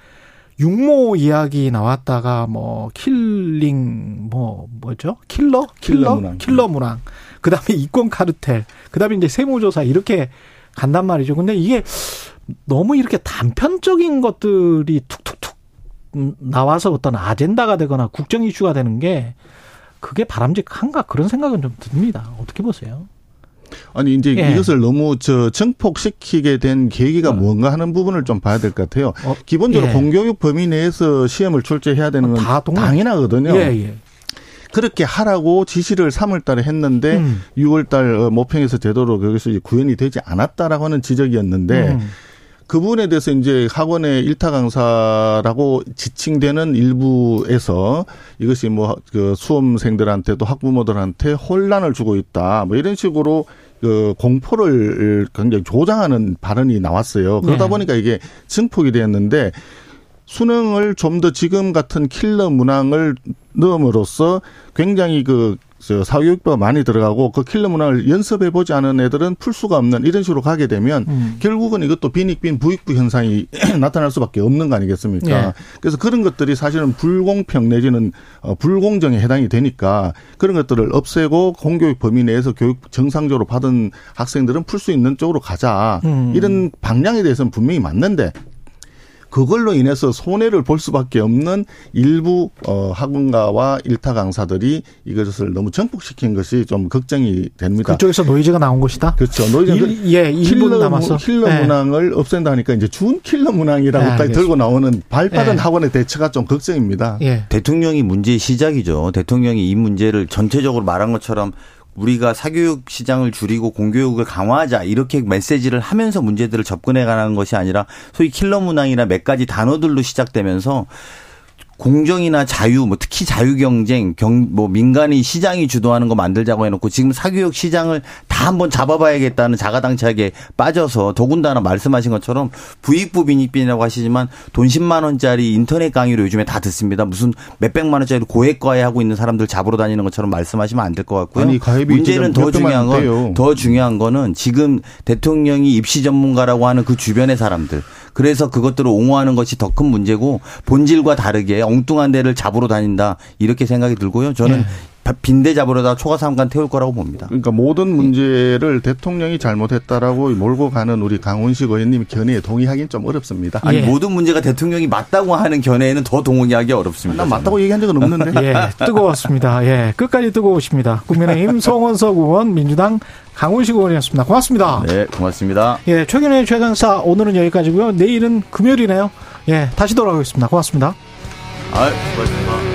육모 이야기 나왔다가 뭐 killing 뭐 뭐죠? 킬러? 킬러? 킬러 문항. 킬러 문항. 그다음에 이권 카르텔. 그다음에 이제 세무조사 이렇게 간단 말이죠. 근데 이게 너무 이렇게 단편적인 것들이 툭툭툭 나와서 어떤 아젠다가 되거나 국정 이슈가 되는 게 그게 바람직한가 그런 생각은 좀 듭니다. 어떻게 보세요? 아니 이제 예. 이것을 너무 저 증폭시키게 된 계기가 어. 뭔가 하는 부분을 좀 봐야 될 것 같아요. 어. 기본적으로 예. 공교육 범위 내에서 시험을 출제해야 되는 건 다 당연하거든요. 예, 예. 그렇게 하라고 지시를 3월 달에 했는데 음. 6월 달 어, 모평에서 제대로 거기서 구현이 되지 않았다라고 하는 지적이었는데 음. 그 부분에 대해서 이제 학원의 일타 강사라고 지칭되는 일부에서 이것이 뭐 그 수험생들한테도 학부모들한테 혼란을 주고 있다. 뭐 이런 식으로 그 공포를 굉장히 조장하는 발언이 나왔어요. 그러다 네. 보니까 이게 증폭이 되었는데 수능을 좀 더 지금 같은 킬러 문항을 넣음으로써 굉장히 그 사교육비가 많이 들어가고 그 킬러 문항을 연습해 보지 않은 애들은 풀 수가 없는 이런 식으로 가게 되면 음. 결국은 이것도 빈익빈 부익부 현상이 나타날 수밖에 없는 거 아니겠습니까? 예. 그래서 그런 것들이 사실은 불공평 내지는 어, 불공정에 해당이 되니까 그런 것들을 없애고 공교육 범위 내에서 교육 정상적으로 받은 학생들은 풀 수 있는 쪽으로 가자. 음. 이런 방향에 대해서는 분명히 맞는데 그걸로 인해서 손해를 볼 수밖에 없는 일부 어 학원가와 일타 강사들이 이것을 너무 증폭시킨 것이 좀 걱정이 됩니다. 그쪽에서 노이즈가 나온 것이다. 그렇죠. 노이즈 일, 예, 킬러 남았어. 킬러 네. 문항을 없앤다니까 이제 준 킬러 문항이라고까지 네, 들고 나오는 발빠른 네. 학원의 대처가 좀 걱정입니다. 예. 대통령이 문제의 시작이죠. 대통령이 이 문제를 전체적으로 말한 것처럼 우리가 사교육 시장을 줄이고 공교육을 강화하자 이렇게 메시지를 하면서 문제들을 접근해 가는 것이 아니라 소위 킬러 문항이나 몇 가지 단어들로 시작되면서 공정이나 자유, 뭐 특히 자유 경쟁, 경, 뭐 민간이 시장이 주도하는 거 만들자고 해놓고 지금 사교육 시장을 다 한번 잡아봐야겠다는 자가당착에 빠져서 더군다나 말씀하신 것처럼 부익부 빈익빈이라고 하시지만 돈 10만 원짜리 인터넷 강의로 요즘에 다 듣습니다. 무슨 몇백만 원짜리 고액과외 하고 있는 사람들 잡으러 다니는 것처럼 말씀하시면 안 될 것 같고요. 아니, 문제는 더 중요한 건 더 중요한 거는 지금 대통령이 입시 전문가라고 하는 그 주변의 사람들 그래서 그것들을 옹호하는 것이 더 큰 문제고 본질과 다르게 엉뚱한 데를 잡으러 다닌다 이렇게 생각이 들고요. 저는 네. 빈대 잡으러다 초과 삼간 태울 거라고 봅니다. 그러니까 모든 문제를 대통령이 잘못했다라고 몰고 가는 우리 강훈식 의원님 견해에 동의하기는 좀 어렵습니다. 아니 예. 모든 문제가 대통령이 맞다고 하는 견해에는 더 동의하기 어렵습니다. 난 맞다고 얘기한 적은 없는데. 예, 뜨거웠습니다. 예, 끝까지 뜨거우십니다. 국민의힘 송원석 의원, 민주당 강훈식 의원이었습니다. 고맙습니다. 네, 고맙습니다. 예, 최근의 최강사 오늘은 여기까지고요. 내일은 금요일이네요. 예, 다시 돌아오겠습니다. 고맙습니다. 아, 고맙습니다.